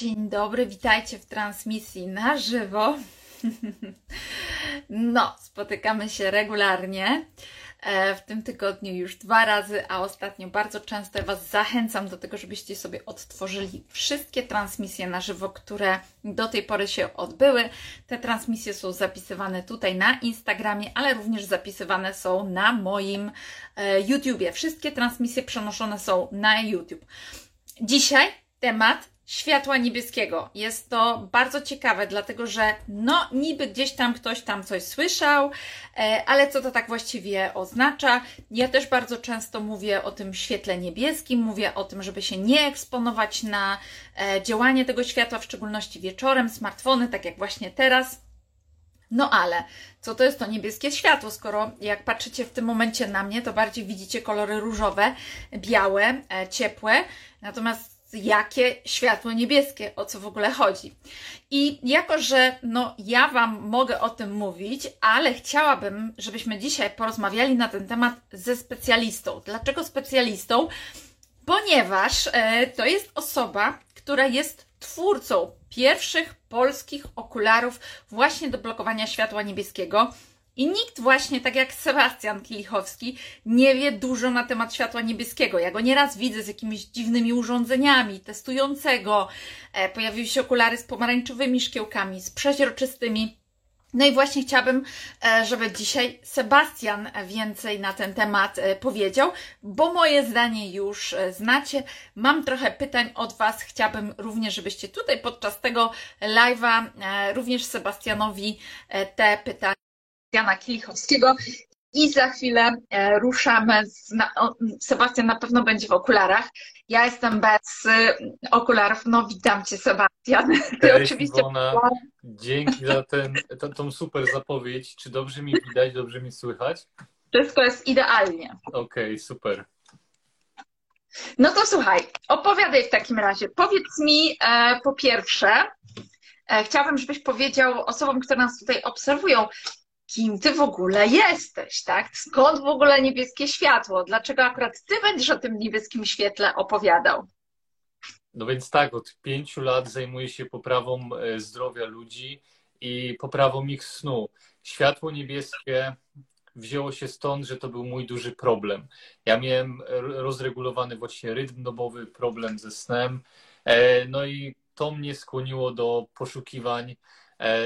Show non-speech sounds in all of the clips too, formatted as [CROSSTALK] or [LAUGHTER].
Dzień dobry, witajcie w transmisji na żywo. [LAUGHS] No, spotykamy się regularnie. E, w tym tygodniu już dwa razy, a ostatnio bardzo często Was zachęcam do tego, żebyście sobie odtworzyli wszystkie transmisje na żywo, które do tej pory się odbyły. Te transmisje są zapisywane tutaj na Instagramie, ale również zapisywane są na moim e, YouTubie. Wszystkie transmisje przenoszone są na YouTube. Dzisiaj temat światła niebieskiego. Jest to bardzo ciekawe, dlatego że no niby gdzieś tam ktoś tam coś słyszał, e, ale co to tak właściwie oznacza? Ja też bardzo często mówię o tym świetle niebieskim, mówię o tym, żeby się nie eksponować na e, działanie tego światła, w szczególności wieczorem, smartfony, tak jak właśnie teraz. No ale co to jest to niebieskie światło, skoro jak patrzycie w tym momencie na mnie, to bardziej widzicie kolory różowe, białe, e, ciepłe, natomiast jakie światło niebieskie, o co w ogóle chodzi. I jako, że no, ja Wam mogę o tym mówić, ale chciałabym, żebyśmy dzisiaj porozmawiali na ten temat ze specjalistą. Dlaczego specjalistą? Ponieważ e, to jest osoba, która jest twórcą pierwszych polskich okularów właśnie do blokowania światła niebieskiego. I nikt właśnie, tak jak Sebastian Kilichowski, nie wie dużo na temat światła niebieskiego. Ja go nieraz widzę z jakimiś dziwnymi urządzeniami, testującego. E, pojawiły się okulary z pomarańczowymi szkiełkami, z przeźroczystymi. No i właśnie chciałabym, e, żeby dzisiaj Sebastian więcej na ten temat e, powiedział, bo moje zdanie już e, znacie. Mam trochę pytań od Was. Chciałabym również, żebyście tutaj podczas tego live'a również Sebastianowi te pytania Jana Kilichowskiego. I za chwilę e, ruszamy. Z, Sebastian na pewno będzie w okularach. Ja jestem bez e, okularów. No, witam Cię, Sebastian. [LAUGHS] Ty Cześć, oczywiście. Dzięki za ten, tą, tą super zapowiedź. Czy dobrze mi widać, dobrze mi słychać? Wszystko jest idealnie. Okej, okay, super. No to słuchaj, opowiadaj w takim razie. Powiedz mi e, po pierwsze, e, chciałabym, żebyś powiedział osobom, które nas tutaj obserwują, kim ty w ogóle jesteś, tak? Skąd w ogóle niebieskie światło? Dlaczego akurat ty będziesz o tym niebieskim świetle opowiadał? No więc tak, od pięciu lat zajmuję się poprawą e, zdrowia ludzi i poprawą ich snu. Światło niebieskie wzięło się stąd, że to był mój duży problem. Ja miałem rozregulowany właśnie rytm dobowy, problem ze snem, e, no i to mnie skłoniło do poszukiwań e,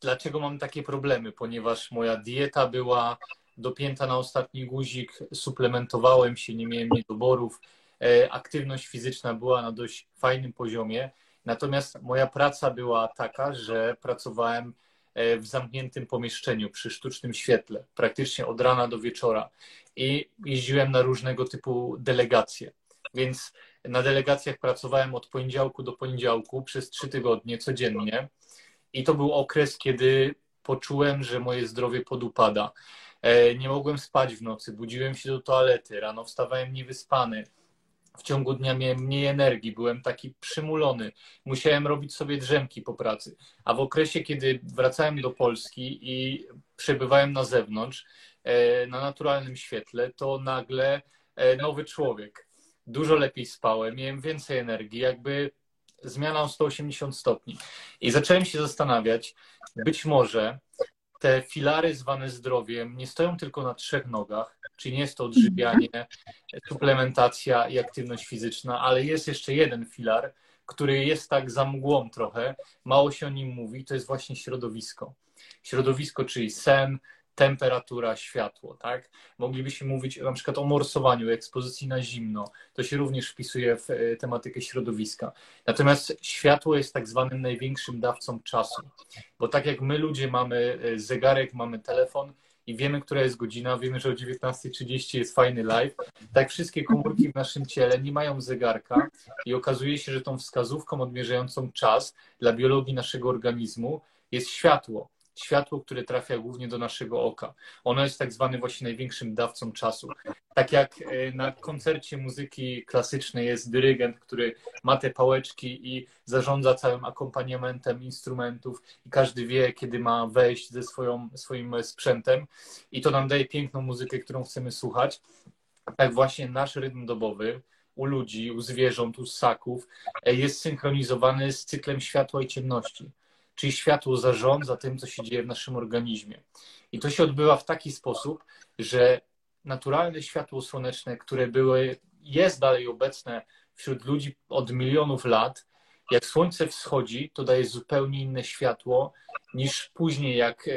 Dlaczego mam takie problemy? Ponieważ moja dieta była dopięta na ostatni guzik, suplementowałem się, nie miałem niedoborów, e, aktywność fizyczna była na dość fajnym poziomie. Natomiast moja praca była taka, że pracowałem e, w zamkniętym pomieszczeniu przy sztucznym świetle, praktycznie od rana do wieczora i jeździłem na różnego typu delegacje. Więc na delegacjach pracowałem od poniedziałku do poniedziałku przez trzy tygodnie codziennie i to był okres, kiedy poczułem, że moje zdrowie podupada. E, nie mogłem spać w nocy, budziłem się do toalety, rano wstawałem niewyspany. W ciągu dnia miałem mniej energii, byłem taki przymulony. Musiałem robić sobie drzemki po pracy. A w okresie, kiedy wracałem do Polski i przebywałem na zewnątrz, e, na naturalnym świetle, to nagle e, nowy człowiek. Dużo lepiej spałem, miałem więcej energii, jakby zmiana o 180 stopni. I zacząłem się zastanawiać, być może te filary zwane zdrowiem nie stoją tylko na trzech nogach, czyli nie jest to odżywianie, suplementacja i aktywność fizyczna, ale jest jeszcze jeden filar, który jest tak za mgłą trochę, mało się o nim mówi, to jest właśnie środowisko. Środowisko, czyli sen, temperatura, światło, tak? Moglibyśmy mówić na przykład o morsowaniu, ekspozycji na zimno. To się również wpisuje w e, tematykę środowiska. Natomiast światło jest tak zwanym największym dawcą czasu, bo tak jak my ludzie mamy e, zegarek, mamy telefon, i wiemy, która jest godzina, wiemy, że o 19.30 jest fajny live. Tak wszystkie komórki w naszym ciele nie mają zegarka i okazuje się, że tą wskazówką odmierzającą czas dla biologii naszego organizmu jest światło światło, które trafia głównie do naszego oka. Ono jest tak zwany właśnie największym dawcą czasu. Tak jak e, na koncercie muzyki klasycznej jest dyrygent, który ma te pałeczki i zarządza całym akompaniamentem instrumentów i każdy wie, kiedy ma wejść ze swoją, swoim sprzętem i to nam daje piękną muzykę, którą chcemy słuchać. Tak właśnie nasz rytm dobowy u ludzi, u zwierząt, u ssaków e, jest synchronizowany z cyklem światła i ciemności. Czyli światło zarządza tym, co się dzieje w naszym organizmie. I to się odbywa w taki sposób, że naturalne światło słoneczne, które były, jest dalej obecne wśród ludzi od milionów lat, jak słońce wschodzi, to daje zupełnie inne światło niż później, jak e,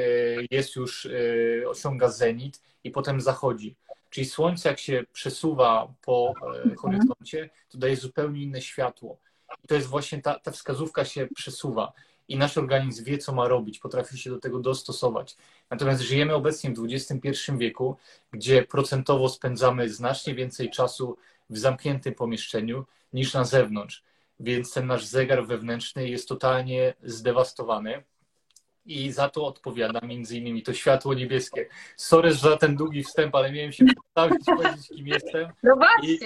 jest już, e, osiąga zenit i potem zachodzi. Czyli słońce, jak się przesuwa po e, horyzoncie, to daje zupełnie inne światło. I to jest właśnie ta, ta wskazówka się przesuwa i nasz organizm wie, co ma robić, potrafi się do tego dostosować. Natomiast żyjemy obecnie w XXI wieku, gdzie procentowo spędzamy znacznie więcej czasu w zamkniętym pomieszczeniu niż na zewnątrz. Więc ten nasz zegar wewnętrzny jest totalnie zdewastowany i za to odpowiada między innymi to światło niebieskie. Sorry za ten długi wstęp, ale miałem się przedstawić, powiedzieć, kim jestem. No właśnie. I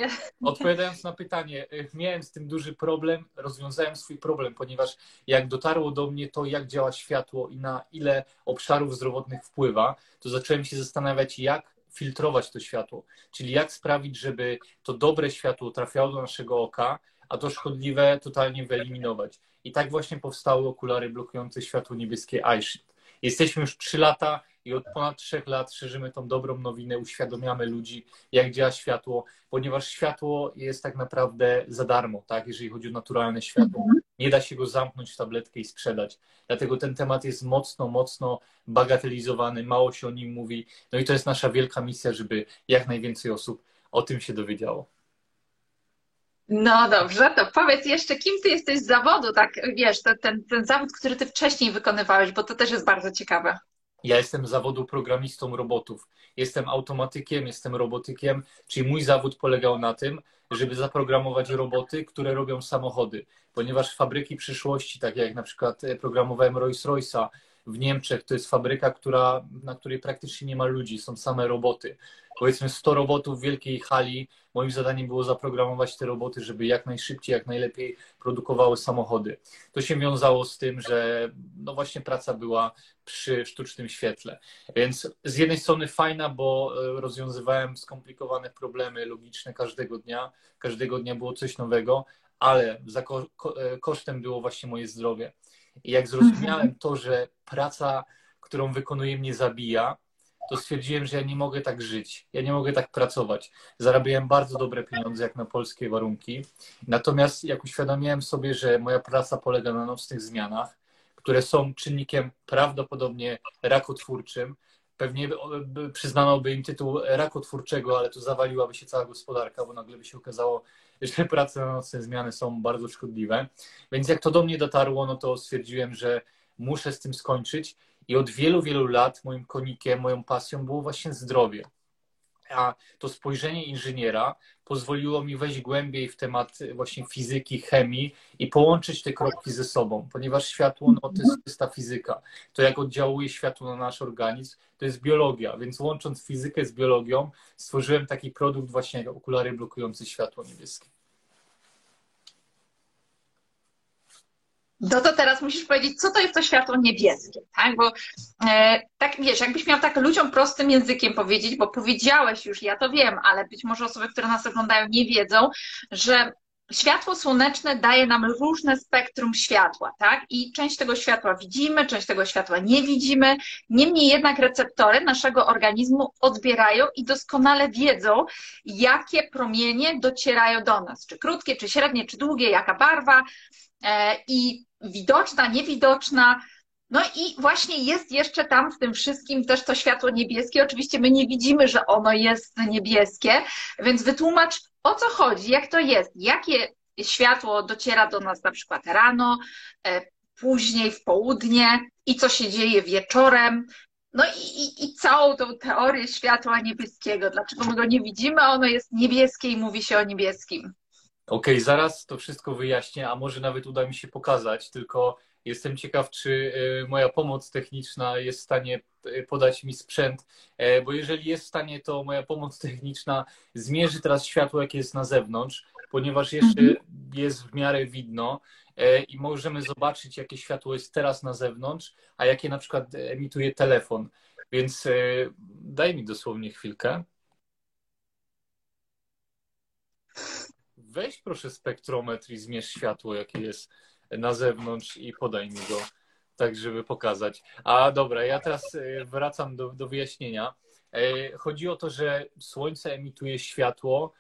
odpowiadając na pytanie, y, miałem z tym duży problem, rozwiązałem swój problem, ponieważ jak dotarło do mnie to, jak działa światło i na ile obszarów zdrowotnych wpływa, to zacząłem się zastanawiać, jak filtrować to światło, czyli jak sprawić, żeby to dobre światło trafiało do naszego oka, a to szkodliwe totalnie wyeliminować. I tak właśnie powstały okulary blokujące światło niebieskie iShield. Jesteśmy już 3 lata i od ponad 3 lat szerzymy tą dobrą nowinę, uświadamiamy ludzi, jak działa światło, ponieważ światło jest tak naprawdę za darmo, tak, jeżeli chodzi o naturalne światło. Mhm. Nie da się go zamknąć w tabletkę i sprzedać. Dlatego ten temat jest mocno, mocno bagatelizowany, mało się o nim mówi. No i to jest nasza wielka misja, żeby jak najwięcej osób o tym się dowiedziało. No dobrze, to powiedz jeszcze, kim ty jesteś z zawodu, tak wiesz, ten, ten, zawód, który ty wcześniej wykonywałeś, bo to też jest bardzo ciekawe. Ja jestem z zawodu programistą robotów. Jestem automatykiem, jestem robotykiem, czyli mój zawód polegał na tym, żeby zaprogramować roboty, które robią samochody, ponieważ fabryki przyszłości, takie jak na przykład e, programowałem Rolls-Royce'a w Niemczech, to jest fabryka, która, na której praktycznie nie ma ludzi, są same roboty powiedzmy 100 robotów w wielkiej hali. Moim zadaniem było zaprogramować te roboty, żeby jak najszybciej, jak najlepiej produkowały samochody. To się wiązało z tym, że no właśnie praca była przy sztucznym świetle. Więc z jednej strony fajna, bo e, rozwiązywałem skomplikowane problemy logiczne każdego dnia. Każdego dnia było coś nowego, ale za ko e, kosztem było właśnie moje zdrowie. I jak zrozumiałem to, że praca, którą wykonuję, mnie zabija, to stwierdziłem, że ja nie mogę tak żyć, ja nie mogę tak pracować. Zarabiałem bardzo dobre pieniądze, jak na polskie warunki. Natomiast jak uświadomiłem sobie, że moja praca polega na nocnych zmianach, które są czynnikiem prawdopodobnie rakotwórczym, pewnie przyznano by im tytuł rakotwórczego, ale to zawaliłaby się cała gospodarka, bo nagle by się okazało, że prace na nocne zmiany są bardzo szkodliwe. Więc jak to do mnie dotarło, no to stwierdziłem, że muszę z tym skończyć i od wielu, wielu lat moim konikiem, moją pasją było właśnie zdrowie. A to spojrzenie inżyniera pozwoliło mi wejść głębiej w temat właśnie fizyki, chemii i połączyć te kropki ze sobą, ponieważ światło no, to jest czysta fizyka. To, jak oddziałuje światło na nasz organizm, to jest biologia, więc łącząc fizykę z biologią, stworzyłem taki produkt właśnie jak okulary blokujące światło niebieskie. No to teraz musisz powiedzieć, co to jest to światło niebieskie, tak? Bo e, tak wiesz, jakbyś miał tak ludziom prostym językiem powiedzieć, bo powiedziałeś już, ja to wiem, ale być może osoby, które nas oglądają, nie wiedzą, że światło słoneczne daje nam różne spektrum światła, tak? I część tego światła widzimy, część tego światła nie widzimy. Niemniej jednak receptory naszego organizmu odbierają i doskonale wiedzą, jakie promienie docierają do nas. Czy krótkie, czy średnie, czy długie, jaka barwa. E, I widoczna, niewidoczna. No i właśnie jest jeszcze tam w tym wszystkim też to światło niebieskie. Oczywiście my nie widzimy, że ono jest niebieskie, więc wytłumacz o co chodzi, jak to jest, jakie światło dociera do nas na przykład rano, e, później w południe i co się dzieje wieczorem. No i, i, i całą tą teorię światła niebieskiego. Dlaczego my go nie widzimy, a ono jest niebieskie i mówi się o niebieskim. Okej, okay, zaraz to wszystko wyjaśnię, a może nawet uda mi się pokazać, tylko jestem ciekaw, czy y, moja pomoc techniczna jest w stanie y, podać mi sprzęt, e, bo jeżeli jest w stanie, to moja pomoc techniczna zmierzy teraz światło, jakie jest na zewnątrz, ponieważ jeszcze mhm. jest w miarę widno e, i możemy zobaczyć, jakie światło jest teraz na zewnątrz, a jakie na przykład emituje telefon. Więc e, daj mi dosłownie chwilkę. Weź proszę spektrometr i zmierz światło, jakie jest na zewnątrz i podaj mi go, tak żeby pokazać. A dobra, ja teraz e, wracam do, do wyjaśnienia. E, chodzi o to, że Słońce emituje światło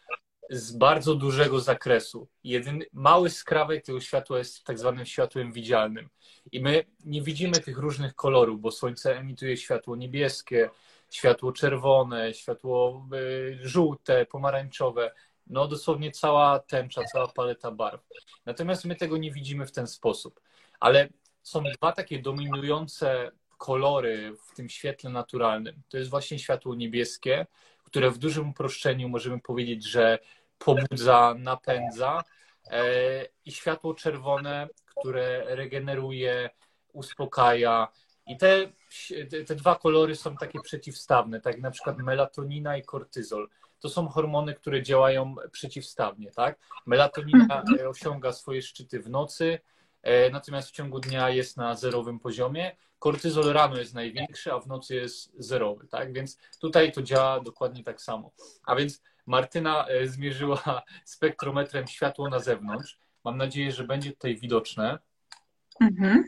z bardzo dużego zakresu. Jeden mały skrawek tego światła jest tak zwanym światłem widzialnym. I my nie widzimy tych różnych kolorów, bo Słońce emituje światło niebieskie, światło czerwone, światło y, żółte, pomarańczowe. No dosłownie cała tęcza, cała paleta barw. Natomiast my tego nie widzimy w ten sposób. Ale są dwa takie dominujące kolory w tym świetle naturalnym. To jest właśnie światło niebieskie, które w dużym uproszczeniu możemy powiedzieć, że pobudza, napędza e, i światło czerwone, które regeneruje, uspokaja. I te, te dwa kolory są takie przeciwstawne, tak jak na przykład melatonina i kortyzol. To są hormony, które działają przeciwstawnie, tak? Melatonina mhm. osiąga swoje szczyty w nocy, e, natomiast w ciągu dnia jest na zerowym poziomie. Kortyzol rano jest największy, a w nocy jest zerowy, tak? Więc tutaj to działa dokładnie tak samo. A więc Martyna e, zmierzyła [LAUGHS] spektrometrem światło na zewnątrz. Mam nadzieję, że będzie tutaj widoczne. Mhm.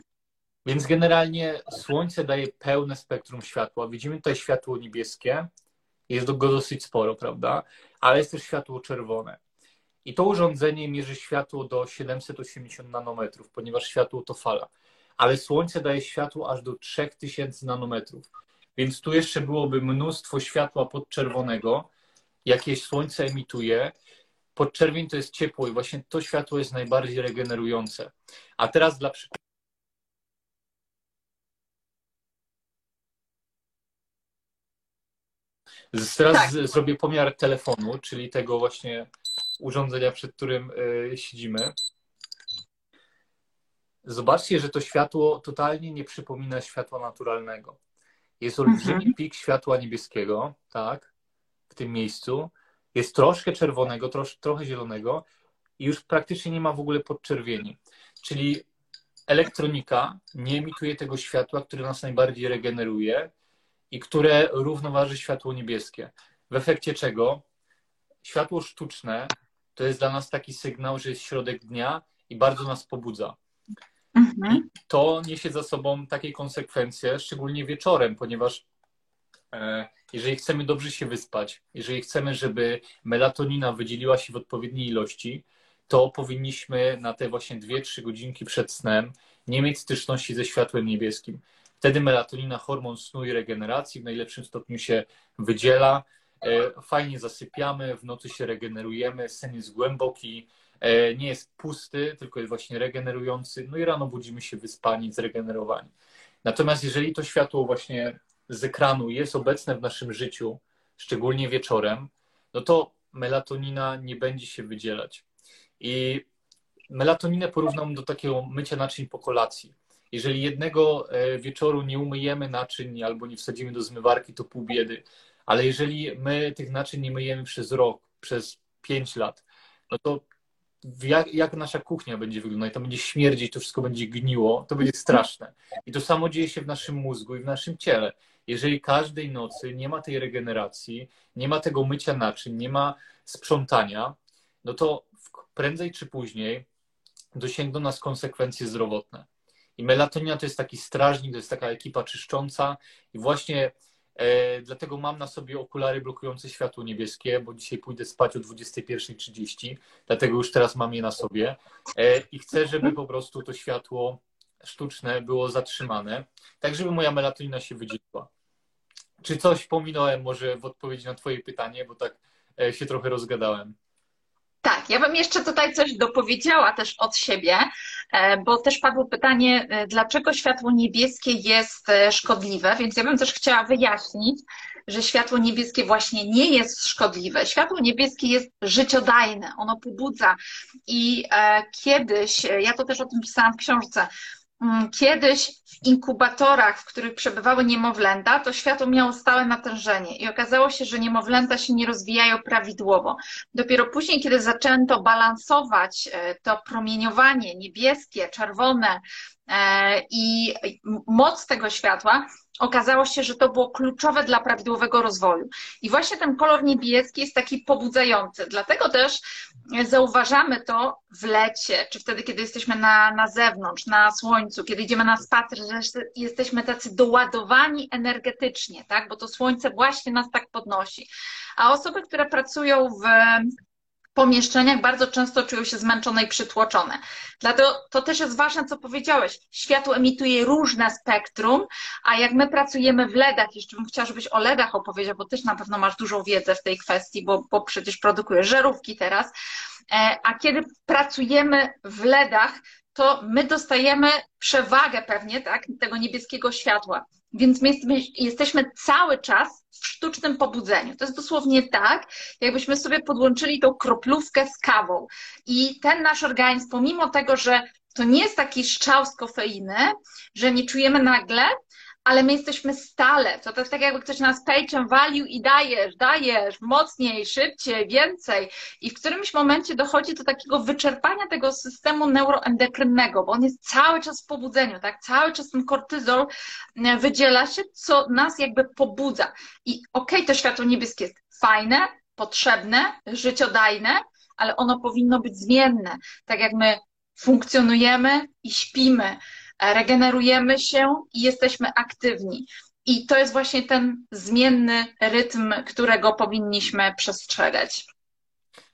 Więc generalnie Słońce daje pełne spektrum światła. Widzimy tutaj światło niebieskie, jest go dosyć sporo, prawda? Ale jest też światło czerwone. I to urządzenie mierzy światło do 780 nanometrów, ponieważ światło to fala. Ale Słońce daje światło aż do 3000 nanometrów. Więc tu jeszcze byłoby mnóstwo światła podczerwonego, jakieś słońce emituje, podczerwień to jest ciepło i właśnie to światło jest najbardziej regenerujące. A teraz dla przykładu. Teraz tak. zrobię pomiar telefonu, czyli tego właśnie urządzenia, przed którym y, siedzimy. Zobaczcie, że to światło totalnie nie przypomina światła naturalnego. Jest olbrzymi mhm. pik światła niebieskiego, tak? w tym miejscu. Jest troszkę czerwonego, trosz, trochę zielonego i już praktycznie nie ma w ogóle podczerwieni. Czyli elektronika nie emituje tego światła, które nas najbardziej regeneruje i które równoważy światło niebieskie. W efekcie czego światło sztuczne to jest dla nas taki sygnał, że jest środek dnia i bardzo nas pobudza. Mhm. to niesie za sobą takie konsekwencje, szczególnie wieczorem, ponieważ e, jeżeli chcemy dobrze się wyspać, jeżeli chcemy, żeby melatonina wydzieliła się w odpowiedniej ilości, to powinniśmy na te właśnie 2-3 godzinki przed snem nie mieć styczności ze światłem niebieskim. Wtedy melatonina, hormon snu i regeneracji w najlepszym stopniu się wydziela. E, fajnie zasypiamy, w nocy się regenerujemy, sen jest głęboki, e, nie jest pusty, tylko jest właśnie regenerujący, no i rano budzimy się wyspani, zregenerowani. Natomiast jeżeli to światło właśnie z ekranu jest obecne w naszym życiu, szczególnie wieczorem, no to melatonina nie będzie się wydzielać. I melatoninę porównam do takiego mycia naczyń po kolacji. Jeżeli jednego e, wieczoru nie umyjemy naczyń albo nie wsadzimy do zmywarki, to pół biedy. Ale jeżeli my tych naczyń nie myjemy przez rok, przez pięć lat, no to jak, jak, nasza kuchnia będzie wyglądać, to będzie śmierdzić, to wszystko będzie gniło, to będzie straszne. I to samo dzieje się w naszym mózgu i w naszym ciele jeżeli każdej nocy nie ma tej regeneracji, nie ma tego mycia naczyń, nie ma sprzątania, no to prędzej czy później dosięgną nas konsekwencje zdrowotne. I melatonina to jest taki strażnik, to jest taka ekipa czyszcząca i właśnie e, dlatego mam na sobie okulary blokujące światło niebieskie, bo dzisiaj pójdę spać o 21.30, dlatego już teraz mam je na sobie e, i chcę, żeby po prostu to światło sztuczne było zatrzymane, tak żeby moja melatonina się wydzieliła. Czy coś pominąłem może w odpowiedzi na Twoje pytanie, bo tak e, się trochę rozgadałem. Tak, ja bym jeszcze tutaj coś dopowiedziała też od siebie, e, bo też padło pytanie, e, dlaczego światło niebieskie jest szkodliwe, więc ja bym też chciała wyjaśnić, że światło niebieskie właśnie nie jest szkodliwe. Światło niebieskie jest życiodajne, ono pobudza i kiedyś, ja to też o tym pisałam w książce, kiedyś w inkubatorach, w których przebywały niemowlęta, to światło miało stałe natężenie i okazało się, że niemowlęta się nie rozwijają prawidłowo. Dopiero później, kiedy zaczęto balansować e, to promieniowanie niebieskie, czerwone e, i moc tego światła, okazało się, że to było kluczowe dla prawidłowego rozwoju. I właśnie ten kolor niebieski jest taki pobudzający. Dlatego też zauważamy to w lecie, czy wtedy, kiedy jesteśmy na, na zewnątrz, na słońcu, kiedy idziemy na spacer, że jesteśmy tacy doładowani energetycznie, tak? Bo to słońce właśnie nas tak podnosi. A osoby, które pracują w pomieszczeniach bardzo często czują się zmęczone i przytłoczone. Dlatego to też jest ważne, co powiedziałeś. Światło emituje różne spektrum, a jak my pracujemy w LEDach, jeszcze bym chciała, żebyś o LEDach opowiedział, bo też na pewno masz dużą wiedzę w tej kwestii, bo, bo przecież produkujesz żarówki teraz. E, a kiedy pracujemy w LEDach, to my dostajemy przewagę pewnie, tak, tego niebieskiego światła. Więc my jesteśmy cały czas w sztucznym pobudzeniu. To jest dosłownie tak, jakbyśmy sobie podłączyli tą kroplówkę z kawą. I ten nasz organizm, pomimo tego, że to nie jest taki szczał z kofeiny, że nie czujemy nagle, ale my jesteśmy stale. To jest tak, jakby ktoś nas pejczem walił i dajesz, dajesz, mocniej, szybciej, więcej. I w którymś momencie dochodzi do takiego wyczerpania tego systemu neuroendokrynnego, bo on jest cały czas w pobudzeniu, tak? Cały czas ten kortyzol e, wydziela się, co nas jakby pobudza. I okej, okay, to światło niebieskie jest fajne, potrzebne, życiodajne, ale ono powinno być zmienne. Tak jak my funkcjonujemy i śpimy, regenerujemy się i jesteśmy aktywni. I to jest właśnie ten zmienny rytm, którego powinniśmy przestrzegać.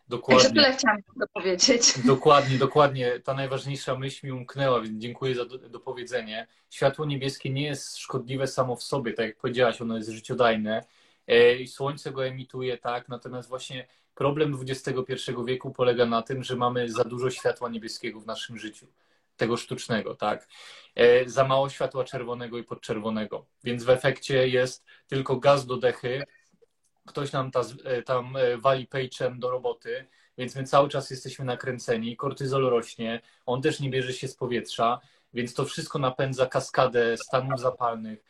Dokładnie. Także tyle chciałam dopowiedzieć. [LAUGHS] Dokładnie, dokładnie. Ta najważniejsza myśl mi umknęła, więc dziękuję za dopowiedzenie. Światło niebieskie nie jest szkodliwe samo w sobie, tak jak powiedziałaś, ono jest życiodajne. E, słońce go emituje, tak, natomiast właśnie problem XXI wieku polega na tym, że mamy za dużo światła niebieskiego w naszym życiu tego sztucznego, tak? E, za mało światła czerwonego i podczerwonego, więc w efekcie jest tylko gaz do dechy, ktoś nam ta, e, tam e, wali pejczem do roboty, więc my cały czas jesteśmy nakręceni, kortyzol rośnie, on też nie bierze się z powietrza, więc to wszystko napędza kaskadę stanów zapalnych.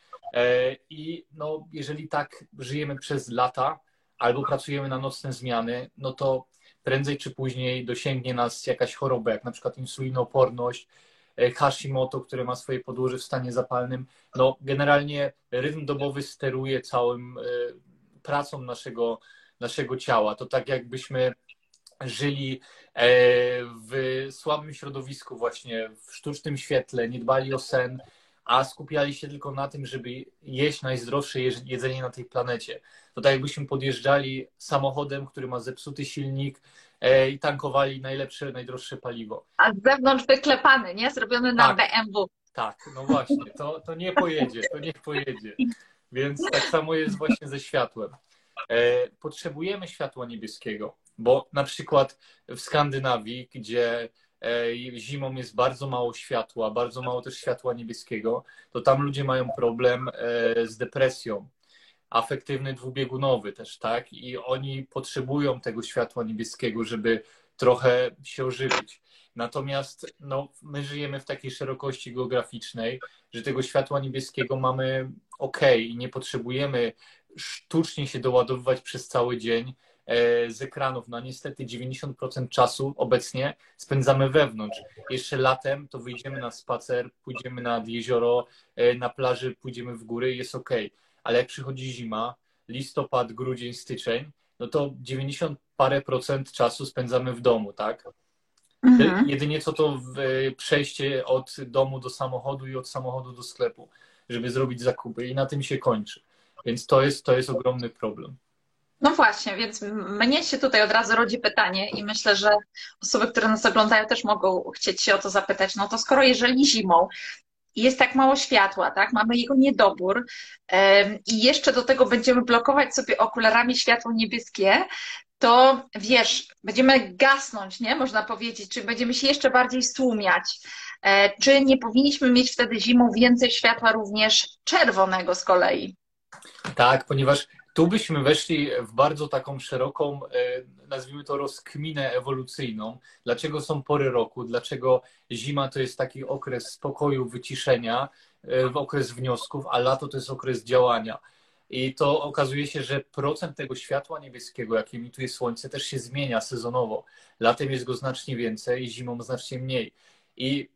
I no, jeżeli tak żyjemy przez lata albo pracujemy na nocne zmiany, no to prędzej czy później dosięgnie nas jakaś choroba, jak na przykład insulinooporność, e, Hashimoto, które ma swoje podłoże w stanie zapalnym. No, generalnie rytm dobowy steruje całym e, pracą naszego, naszego ciała. To tak jakbyśmy żyli e, w słabym środowisku właśnie, w sztucznym świetle, nie dbali o sen, a skupiali się tylko na tym, żeby jeść najzdrowsze jedzenie na tej planecie. To tak jakbyśmy podjeżdżali samochodem, który ma zepsuty silnik e, i tankowali najlepsze, najdroższe paliwo. A z zewnątrz wyklepany, nie? Zrobiony na tak, BMW. Tak, no właśnie, to, to nie pojedzie, to nie pojedzie. Więc tak samo jest właśnie ze światłem. E, potrzebujemy światła niebieskiego, bo na przykład w Skandynawii, gdzie zimą jest bardzo mało światła, bardzo mało też światła niebieskiego, to tam ludzie mają problem e, z depresją. Afektywny dwubiegunowy też, tak? I oni potrzebują tego światła niebieskiego, żeby trochę się ożywić. Natomiast no, my żyjemy w takiej szerokości geograficznej, że tego światła niebieskiego mamy ok i nie potrzebujemy sztucznie się doładowywać przez cały dzień, E, z ekranów. No niestety 90% czasu obecnie spędzamy wewnątrz. Jeszcze latem to wyjdziemy na spacer, pójdziemy nad jezioro, e, na plaży, pójdziemy w góry jest ok. Ale jak przychodzi zima, listopad, grudzień, styczeń, no to 90 parę procent czasu spędzamy w domu, tak? Mhm. Jedynie co to przejście od domu do samochodu i od samochodu do sklepu, żeby zrobić zakupy i na tym się kończy. Więc to jest, to jest ogromny problem. No właśnie, więc mnie się tutaj od razu rodzi pytanie i myślę, że osoby, które nas oglądają też mogą chcieć się o to zapytać. No to skoro jeżeli zimą jest tak mało światła, tak, mamy jego niedobór i jeszcze do tego będziemy blokować sobie okularami światło niebieskie, to wiesz, będziemy gasnąć, nie? Można powiedzieć, czy będziemy się jeszcze bardziej stłumiać. E, czy nie powinniśmy mieć wtedy zimą więcej światła również czerwonego z kolei? Tak, ponieważ tu byśmy weszli w bardzo taką szeroką, e, nazwijmy to rozkminę ewolucyjną. Dlaczego są pory roku? Dlaczego zima to jest taki okres spokoju, wyciszenia, e, okres wniosków, a lato to jest okres działania. I to okazuje się, że procent tego światła niebieskiego, jakie emituje słońce, też się zmienia sezonowo. Latem jest go znacznie więcej, zimą znacznie mniej. I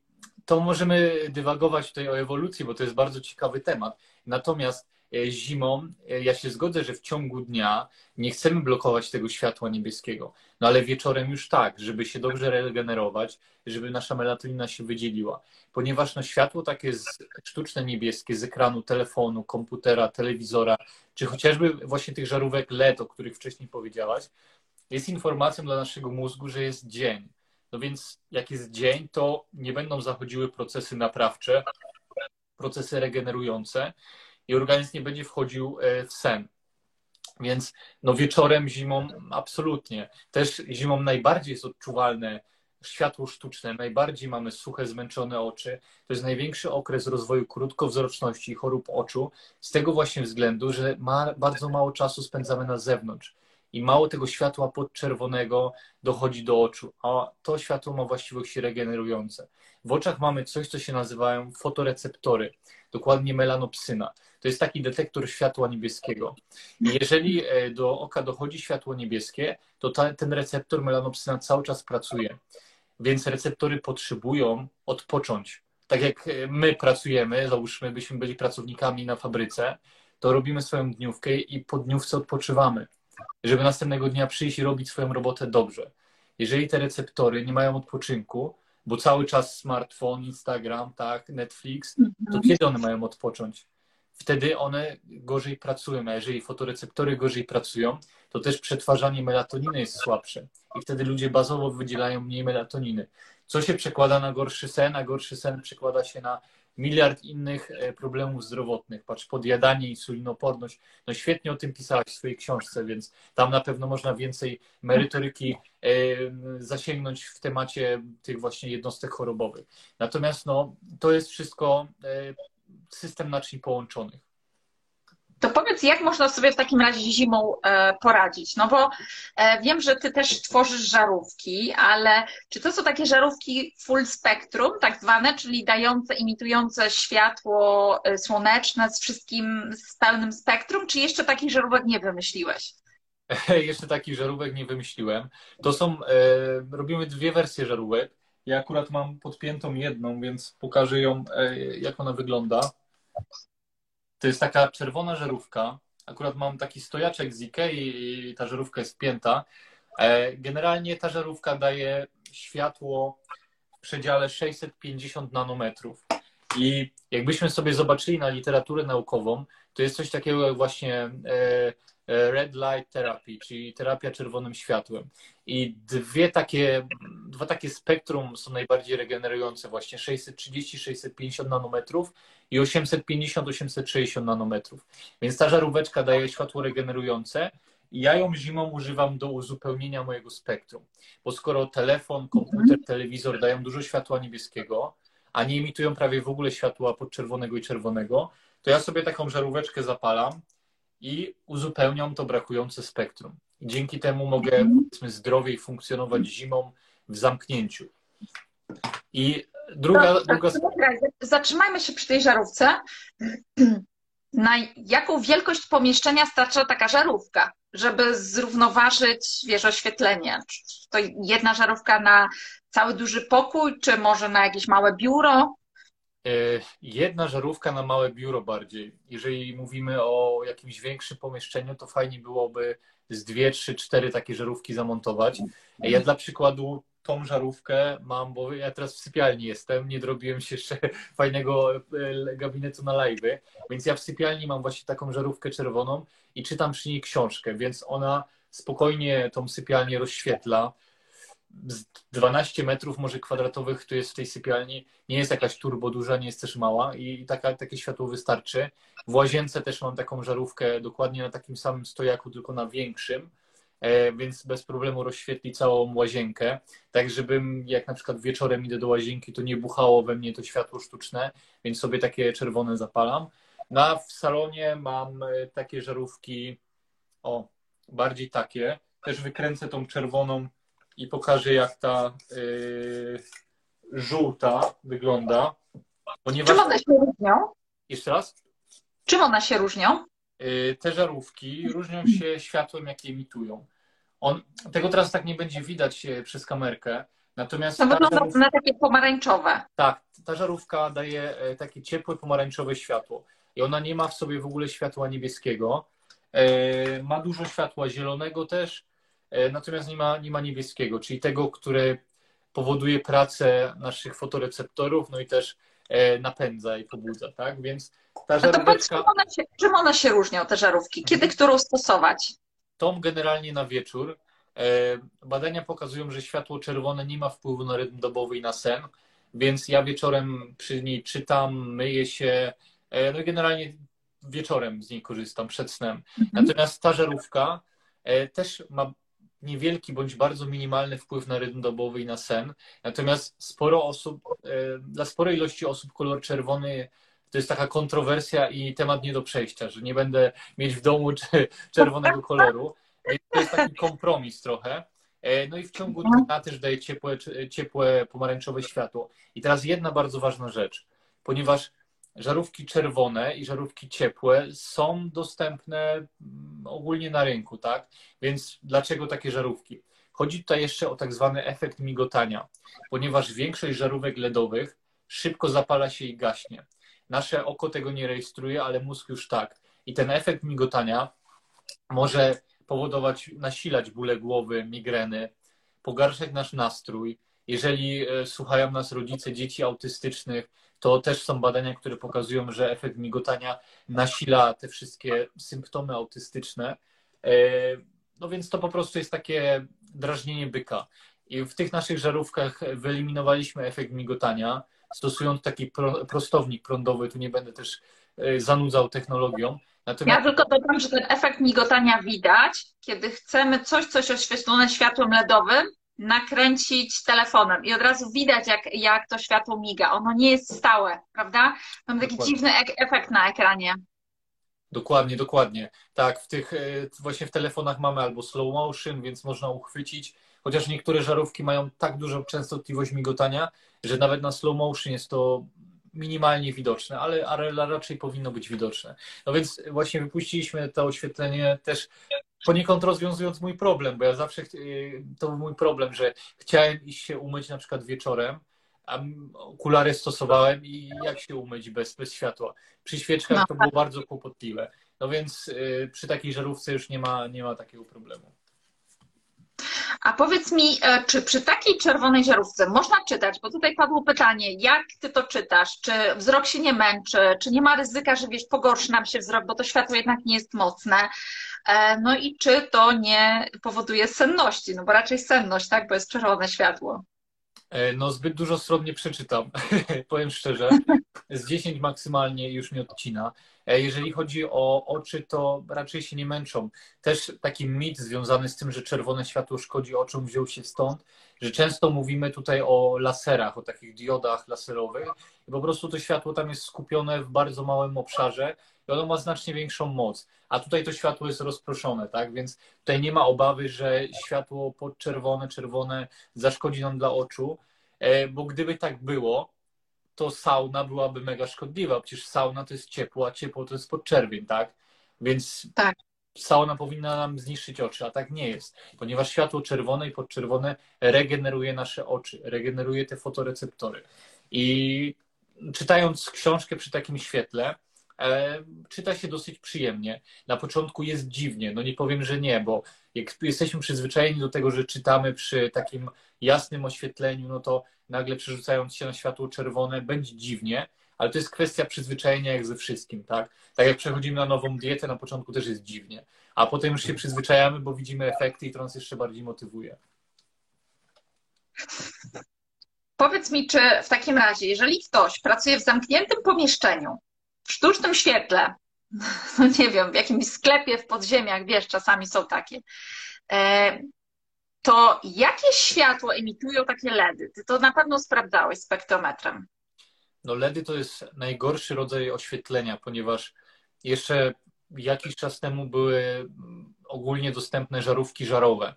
to możemy dywagować tutaj o ewolucji, bo to jest bardzo ciekawy temat. Natomiast zimą e, ja się zgodzę, że w ciągu dnia nie chcemy blokować tego światła niebieskiego, no ale wieczorem już tak, żeby się dobrze regenerować, żeby nasza melatonina się wydzieliła. Ponieważ no, światło takie sztuczne niebieskie z ekranu telefonu, komputera, telewizora, czy chociażby właśnie tych żarówek LED, o których wcześniej powiedziałaś, jest informacją dla naszego mózgu, że jest dzień. No więc jak jest dzień, to nie będą zachodziły procesy naprawcze, procesy regenerujące i organizm nie będzie wchodził e, w sen. Więc no wieczorem, zimą absolutnie. Też zimą najbardziej jest odczuwalne światło sztuczne, najbardziej mamy suche, zmęczone oczy. To jest największy okres rozwoju krótkowzroczności i chorób oczu, z tego właśnie względu, że ma, bardzo mało czasu spędzamy na zewnątrz i mało tego światła podczerwonego dochodzi do oczu, a to światło ma właściwości regenerujące. W oczach mamy coś, co się nazywają fotoreceptory, dokładnie melanopsyna. To jest taki detektor światła niebieskiego. Jeżeli e, do oka dochodzi światło niebieskie, to ta, ten receptor melanopsyna cały czas pracuje. Więc receptory potrzebują odpocząć. Tak jak e, my pracujemy, załóżmy, byśmy byli pracownikami na fabryce, to robimy swoją dniówkę i po dniówce odpoczywamy żeby następnego dnia przyjść i robić swoją robotę dobrze. Jeżeli te receptory nie mają odpoczynku, bo cały czas smartfon, Instagram, tak, Netflix, to mhm. kiedy one mają odpocząć? Wtedy one gorzej pracują, a jeżeli fotoreceptory gorzej pracują, to też przetwarzanie melatoniny jest słabsze i wtedy ludzie bazowo wydzielają mniej melatoniny. Co się przekłada na gorszy sen, a gorszy sen przekłada się na miliard innych e, problemów zdrowotnych. Patrz, podjadanie, insulinoporność. No świetnie o tym pisałaś w swojej książce, więc tam na pewno można więcej merytoryki e, zasięgnąć w temacie tych właśnie jednostek chorobowych. Natomiast no, to jest wszystko e, system naczyń połączonych. To powiedz, jak można sobie w takim razie zimą e, poradzić? No bo e, wiem, że ty też tworzysz żarówki, ale czy to są takie żarówki full spectrum, tak zwane, czyli dające, imitujące światło e, słoneczne z wszystkim, z pełnym spektrum, czy jeszcze takich żarówek nie wymyśliłeś? [LAUGHS] jeszcze takich żarówek nie wymyśliłem. To są, robimy dwie wersje żarówek. Ja akurat mam podpiętą jedną, więc pokażę ją, jak ona wygląda. To jest taka czerwona żarówka. Akurat mam taki stojaczek z Ikei i ta żarówka jest pięta. E, generalnie ta żarówka daje światło w przedziale 650 nanometrów. I jakbyśmy sobie zobaczyli na literaturę naukową, to jest coś takiego jak właśnie e, E, red light therapy, czyli terapia czerwonym światłem. I dwie takie, dwa takie spektrum są najbardziej regenerujące, właśnie 630-650 nanometrów i 850-860 nanometrów. Więc ta żaróweczka daje światło regenerujące i ja ją zimą używam do uzupełnienia mojego spektrum. Bo skoro telefon, komputer, telewizor dają dużo światła niebieskiego, a nie emitują prawie w ogóle światła podczerwonego i czerwonego, to ja sobie taką żaróweczkę zapalam i uzupełniam to brakujące spektrum. I dzięki temu mogę mhm. powiedzmy, zdrowiej funkcjonować zimą w zamknięciu. I druga. No, druga... Zatrzymajmy się przy tej żarówce. [CLEARS THROAT] Na jaką wielkość pomieszczenia starcza taka żarówka, żeby zrównoważyć wiesz, oświetlenie? Czy to jedna żarówka na cały duży pokój, czy może na jakieś małe biuro? E, jedna żarówka na małe biuro bardziej. Jeżeli mówimy o jakimś większym pomieszczeniu, to fajnie byłoby z dwie, trzy, cztery takie żarówki zamontować. Ja dla przykładu tą żarówkę mam, bo ja teraz w sypialni jestem, nie zrobiłem się jeszcze [LAUGHS] fajnego e, gabinetu na live, więc ja w sypialni mam właśnie taką żarówkę czerwoną i czytam przy niej książkę, więc ona spokojnie tą sypialnię rozświetla 12 metrów może kwadratowych tu jest w tej sypialni, nie jest jakaś turbo duża, nie jest też mała i taka, takie światło wystarczy. W łazience też mam taką żarówkę dokładnie na takim samym stojaku, tylko na większym, e, więc bez problemu rozświetli całą łazienkę, tak żebym jak na przykład wieczorem idę do łazienki, to nie buchało we mnie to światło sztuczne, więc sobie takie czerwone zapalam. No a w salonie mam e, takie żarówki, o, bardziej takie, też wykręcę tą czerwoną i pokażę, jak ta yy, żółta wygląda. Ponieważ... Czym one się różnią? Jeszcze raz? Czym one się różnią? Yy, te żarówki różnią się światłem, jakie emitują. On, tego teraz tak nie będzie widać przez kamerkę. Natomiast to wygląda żarówka, na takie pomarańczowe. Tak, ta żarówka daje e, takie ciepłe, pomarańczowe światło. I ona nie ma w sobie w ogóle światła niebieskiego. E, ma dużo światła zielonego też, natomiast nie ma, nie ma niebieskiego, czyli tego, które powoduje pracę naszych fotoreceptorów, no i też napędza i pobudza, tak? Więc ta żarówka... czym, one się, czym one się różnią, te żarówki? Kiedy mhm. którą stosować? Tą generalnie na wieczór. Badania pokazują, że światło czerwone nie ma wpływu na rytm dobowy i na sen, więc ja wieczorem przy niej czytam, myję się, e, no i generalnie wieczorem z niej korzystam przed snem. Mhm. Natomiast ta żarówka e, też ma niewielki bądź bardzo minimalny wpływ na rytm dobowy i na sen. Natomiast sporo osób, e, dla sporej ilości osób kolor czerwony to jest taka kontrowersja i temat nie do przejścia, że nie będę mieć w domu [LAUGHS] czerwonego koloru. To jest taki kompromis trochę. E, no i w ciągu mhm. dnia też daje ciepłe, ciepłe pomarańczowe światło. I teraz jedna bardzo ważna rzecz, ponieważ żarówki czerwone i żarówki ciepłe są dostępne mm, ogólnie na rynku, tak? Więc dlaczego takie żarówki? Chodzi tutaj jeszcze o tak zwany efekt migotania, ponieważ większość żarówek LEDowych szybko zapala się i gaśnie. Nasze oko tego nie rejestruje, ale mózg już tak. I ten efekt migotania może powodować, nasilać bóle głowy, migreny, pogarszać nasz nastrój. Jeżeli e, słuchają nas rodzice dzieci autystycznych, to też są badania, które pokazują, że efekt migotania nasila te wszystkie symptomy autystyczne. E, no więc to po prostu jest takie drażnienie byka. I w tych naszych żarówkach wyeliminowaliśmy efekt migotania, stosując taki prostownik prądowy. Tu nie będę też e, zanudzał technologią. Natomiast... Ja tylko dodam, że ten efekt migotania widać, kiedy chcemy coś, coś oświetlone światłem LEDowym, nakręcić telefonem i od razu widać, jak, jak to światło miga. Ono nie jest stałe, prawda? Mamy taki dokładnie. dziwny efekt na ekranie. Dokładnie, dokładnie. Tak, w tych e, właśnie w telefonach mamy albo slow motion, więc można uchwycić, chociaż niektóre żarówki mają tak dużą częstotliwość migotania, że nawet na slow motion jest to minimalnie widoczne, ale, ale raczej powinno być widoczne. No więc właśnie wypuściliśmy to oświetlenie też poniekąd rozwiązując mój problem, bo ja zawsze, y, to był mój problem, że chciałem iść się umyć na przykład wieczorem, a okulary stosowałem i jak się umyć bez, bez światła. Przy świeczkach no. to było bardzo kłopotliwe. No więc y, przy takiej żarówce już nie ma, nie ma takiego problemu. A powiedz mi, e, czy przy takiej czerwonej żarówce można czytać, bo tutaj padło pytanie, jak ty to czytasz? Czy wzrok się nie męczy? Czy nie ma ryzyka, że wiesz, pogorszy nam się wzrok, bo to światło jednak nie jest mocne? E, no i czy to nie powoduje senności? No bo raczej senność, tak, bo jest czerwone światło. E, no zbyt dużo stron nie przeczytam, [LAUGHS] powiem szczerze. Z 10 maksymalnie już mi odcina. E, jeżeli chodzi o oczy, to raczej się nie męczą. Też taki mit związany z tym, że czerwone światło szkodzi oczom, wziął się stąd, że często mówimy tutaj o laserach, o takich diodach laserowych i po prostu to światło tam jest skupione w bardzo małym obszarze i ono ma znacznie większą moc. A tutaj to światło jest rozproszone, tak? Więc tutaj nie ma obawy, że światło podczerwone, czerwone zaszkodzi nam dla oczu, e, bo gdyby tak było, to sauna byłaby mega szkodliwa. Przecież sauna to jest ciepło, a ciepło to jest podczerwień, tak? Więc tak. sauna powinna nam zniszczyć oczy, a tak nie jest, ponieważ światło czerwone i podczerwone regeneruje nasze oczy, regeneruje te fotoreceptory. I czytając książkę przy takim świetle, czyta się dosyć przyjemnie. Na początku jest dziwnie, no nie powiem, że nie, bo jak jesteśmy przyzwyczajeni do tego, że czytamy przy takim jasnym oświetleniu, no to nagle przerzucając się na światło czerwone będzie dziwnie, ale to jest kwestia przyzwyczajenia jak ze wszystkim, tak? Tak jak przechodzimy na nową dietę, na początku też jest dziwnie, a potem już się przyzwyczajamy, bo widzimy efekty i to nas jeszcze bardziej motywuje. Powiedz mi, czy w takim razie, jeżeli ktoś pracuje w zamkniętym pomieszczeniu, w sztucznym świetle, [LAUGHS] no nie wiem, w jakimś sklepie w podziemiach, wiesz, czasami są takie, e, to jakie światło emitują takie LEDy? Ty to na pewno sprawdzałeś spektrometrem. No LEDy to jest najgorszy rodzaj oświetlenia, ponieważ jeszcze jakiś czas temu były ogólnie dostępne żarówki żarowe.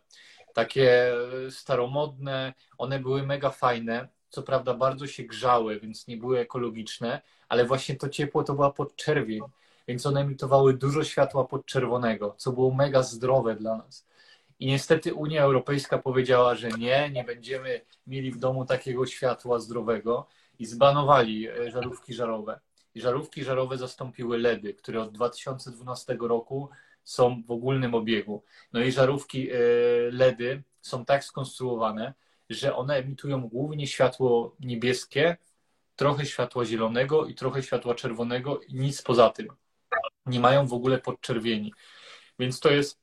Takie staromodne, one były mega fajne. Co prawda bardzo się grzały, więc nie były ekologiczne, ale właśnie to ciepło to była podczerwień, więc one emitowały dużo światła podczerwonego, co było mega zdrowe dla nas. I niestety Unia Europejska powiedziała, że nie, nie będziemy mieli w domu takiego światła zdrowego i zbanowali e, żarówki żarowe. I żarówki żarowe zastąpiły LEDy, które od 2012 roku są w ogólnym obiegu. No i żarówki e, LEDy są tak skonstruowane, że one emitują głównie światło niebieskie, trochę światła zielonego i trochę światła czerwonego i nic poza tym. Nie mają w ogóle podczerwieni. Więc to jest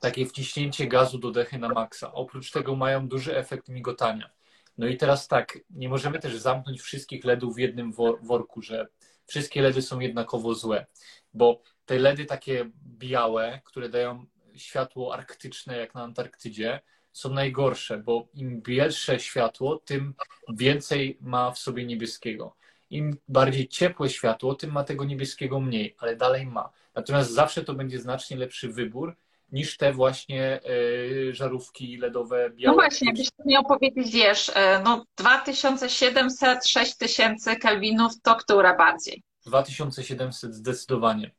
takie wciśnięcie gazu do dechy na maksa. Oprócz tego mają duży efekt migotania. No i teraz tak, nie możemy też zamknąć wszystkich LEDów w jednym worku, że wszystkie LEDy są jednakowo złe, bo te LEDy takie białe, które dają światło arktyczne jak na Antarktydzie, są najgorsze, bo im bielsze światło, tym więcej ma w sobie niebieskiego. Im bardziej ciepłe światło, tym ma tego niebieskiego mniej, ale dalej ma. Natomiast zawsze to będzie znacznie lepszy wybór niż te właśnie y, żarówki LEDowe białe. No właśnie, jakbyś miał powiedzieć, wiesz, e, no 2700, 6000 kelwinów, to która bardziej? 2700 zdecydowanie.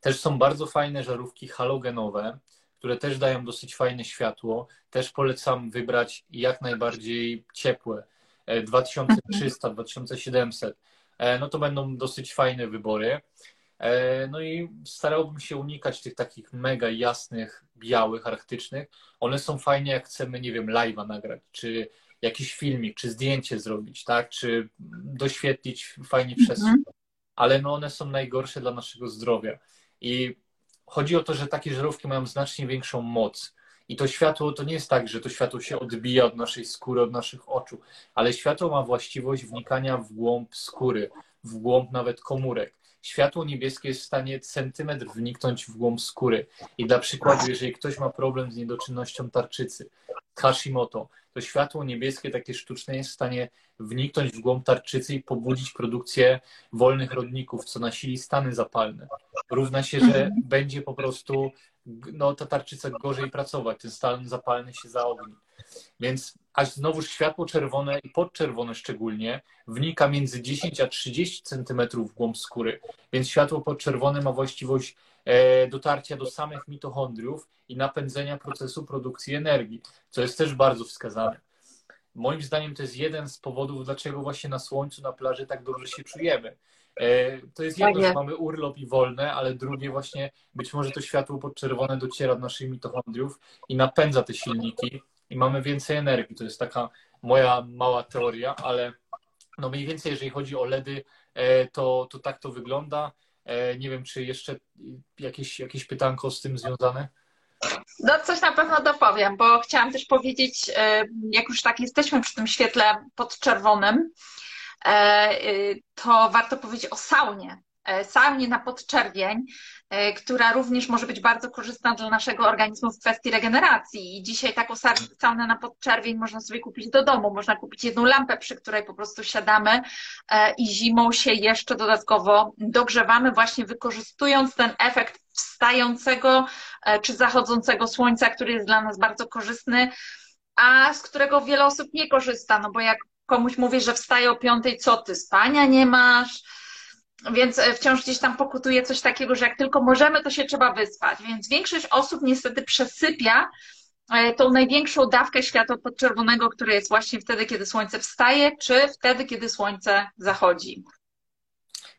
Też są bardzo fajne żarówki halogenowe, które też dają dosyć fajne światło. Też polecam wybrać jak najbardziej ciepłe. 2300, e, 2700. E, no to będą dosyć fajne wybory. E, no i starałbym się unikać tych takich mega jasnych, białych, arktycznych. One są fajne, jak chcemy, nie wiem, live'a nagrać, czy jakiś filmik, czy zdjęcie zrobić, tak? Czy doświetlić fajnie przestrzeń. Mhm. Ale no one są najgorsze dla naszego zdrowia. I chodzi o to, że takie żarówki mają znacznie większą moc. I to światło to nie jest tak, że to światło się odbija od naszej skóry, od naszych oczu, ale światło ma właściwość wnikania w głąb skóry, w głąb nawet komórek światło niebieskie jest w stanie centymetr wniknąć w głąb skóry. I dla przykładu, jeżeli ktoś ma problem z niedoczynnością tarczycy, Hashimoto, to światło niebieskie, takie sztuczne, jest w stanie wniknąć w głąb tarczycy i pobudzić produkcję wolnych rodników, co nasili stany zapalne. Równa się, że mhm. będzie po prostu no, ta tarczyca gorzej pracować, ten stan zapalny się zaogni. Więc aż znowuż światło czerwone i podczerwone szczególnie wnika między 10 a 30 centymetrów w głąb skóry. Więc światło podczerwone ma właściwość dotarcia do samych mitochondriów i napędzenia procesu produkcji energii, co jest też bardzo wskazane. Moim zdaniem to jest jeden z powodów, dlaczego właśnie na słońcu, na plaży tak dobrze się czujemy. E, to jest jedno, że mamy urlop i wolne, ale drugie właśnie być może to światło podczerwone dociera do naszych mitochondriów i napędza te silniki i mamy więcej energii. To jest taka moja mała teoria, ale no mniej więcej jeżeli chodzi o LEDy, e, to, to tak to wygląda. E, nie wiem, czy jeszcze jakieś, jakieś pytanko z tym związane? No coś na pewno dopowiem, bo chciałam też powiedzieć, e, jak już tak jesteśmy przy tym świetle podczerwonym, to warto powiedzieć o saunie. Saunie na podczerwień, E, która również może być bardzo korzystna dla naszego organizmu w kwestii regeneracji. I dzisiaj taką saunę na podczerwień można sobie kupić do domu. Można kupić jedną lampę, przy której po prostu siadamy e, i zimą się jeszcze dodatkowo dogrzewamy, właśnie wykorzystując ten efekt wstającego e, czy zachodzącego słońca, który jest dla nas bardzo korzystny, a z którego wiele osób nie korzysta, no bo jak komuś mówisz, że wstaje o piątej, co ty, spania nie masz, więc e, wciąż gdzieś tam pokutuje coś takiego, że jak tylko możemy, to się trzeba wyspać. Więc większość osób niestety przesypia e, tą największą dawkę światła podczerwonego, które jest właśnie wtedy, kiedy słońce wstaje, czy wtedy, kiedy słońce zachodzi.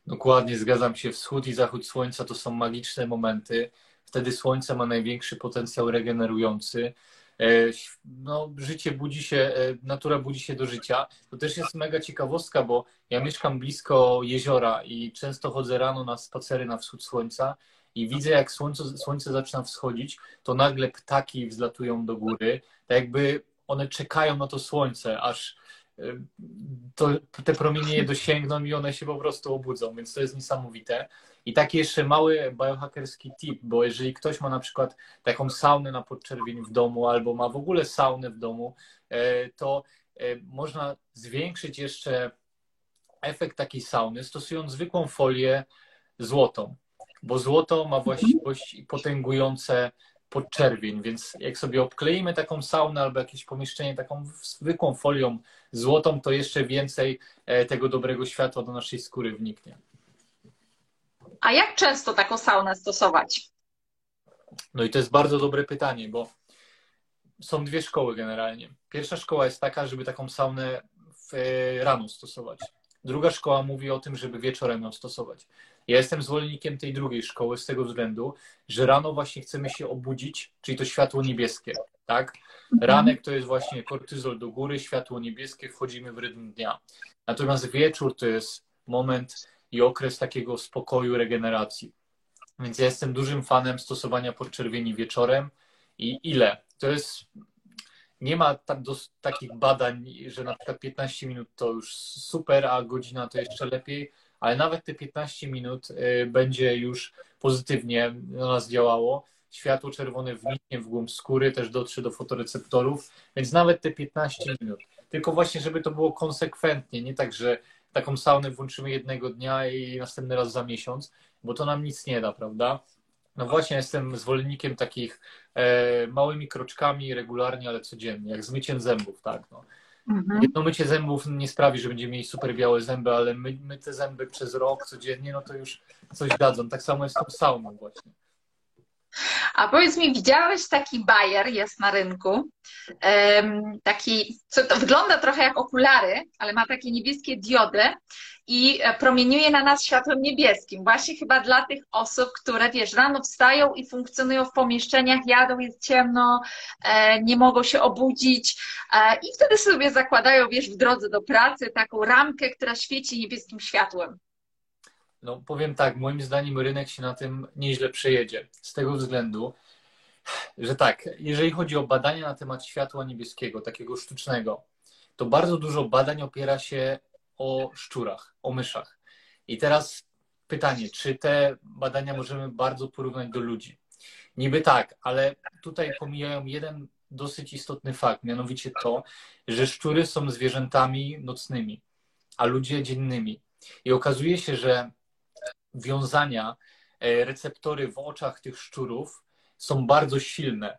Dokładnie, zgadzam się. Wschód i zachód słońca to są magiczne momenty. Wtedy słońce ma największy potencjał regenerujący. E, no, życie budzi się, e, natura budzi się do życia. To też jest mega ciekawostka, bo ja mieszkam blisko jeziora i często chodzę rano na spacery na wschód słońca i widzę, jak słońce, słońce zaczyna wschodzić, to nagle ptaki wzlatują do góry, tak jakby one czekają na to słońce, aż to, te promienie je dosięgną i one się po prostu obudzą, więc to jest niesamowite. I taki jeszcze mały biohackerski tip, bo jeżeli ktoś ma na przykład taką saunę na podczerwień w domu albo ma w ogóle saunę w domu, e, to e, można zwiększyć jeszcze efekt takiej sauny stosując zwykłą folię złotą, bo złoto ma właściwości potęgujące podczerwień, więc jak sobie obkleimy taką saunę albo jakieś pomieszczenie taką zwykłą folią złotą, to jeszcze więcej e, tego dobrego światła do naszej skóry wniknie. A jak często taką saunę stosować? No i to jest bardzo dobre pytanie, bo są dwie szkoły generalnie. Pierwsza szkoła jest taka, żeby taką saunę w, e, rano stosować. Druga szkoła mówi o tym, żeby wieczorem ją stosować. Ja jestem zwolennikiem tej drugiej szkoły z tego względu, że rano właśnie chcemy się obudzić, czyli to światło niebieskie, tak? Mhm. Ranek to jest właśnie kortyzol do góry, światło niebieskie, wchodzimy w rytm dnia. Natomiast wieczór to jest moment i okres takiego spokoju, regeneracji. Więc ja jestem dużym fanem stosowania podczerwieni wieczorem i ile? To jest nie ma tak do, takich badań, że na przykład 15 minut to już super, a godzina to jeszcze lepiej, ale nawet te 15 minut y, będzie już pozytywnie na nas działało. Światło czerwone wniknie w głąb skóry, też dotrze do fotoreceptorów, więc nawet te 15 minut. Tylko właśnie, żeby to było konsekwentnie, nie tak, że taką saunę włączymy jednego dnia i następny raz za miesiąc, bo to nam nic nie da, prawda? No właśnie, jestem zwolennikiem takich e, małymi kroczkami, regularnie, ale codziennie, jak z myciem zębów, tak. No. Mhm. Jedno mycie zębów nie sprawi, że będziemy mieli super białe zęby, ale my, my te zęby przez rok codziennie, no to już coś dadzą. Tak samo jest z tą sauną właśnie. A powiedz mi, widziałeś taki bajer, jest na rynku, taki, co to wygląda trochę jak okulary, ale ma takie niebieskie diody i e, promieniuje na nas światłem niebieskim. Właśnie chyba dla tych osób, które, wiesz, rano wstają i funkcjonują w pomieszczeniach, jadą, jest ciemno, e, nie mogą się obudzić e, i wtedy sobie zakładają, wiesz, w drodze do pracy taką ramkę, która świeci niebieskim światłem. No powiem tak, moim zdaniem rynek się na tym nieźle przejedzie. Z tego względu, że tak, jeżeli chodzi o badania na temat światła niebieskiego, takiego sztucznego, to bardzo dużo badań opiera się o szczurach, o myszach. I teraz pytanie, czy te badania możemy bardzo porównać do ludzi? Niby tak, ale tutaj pomijają jeden dosyć istotny fakt, mianowicie to, że szczury są zwierzętami nocnymi, a ludzie dziennymi. I okazuje się, że wiązania, e, receptory w oczach tych szczurów są bardzo silne.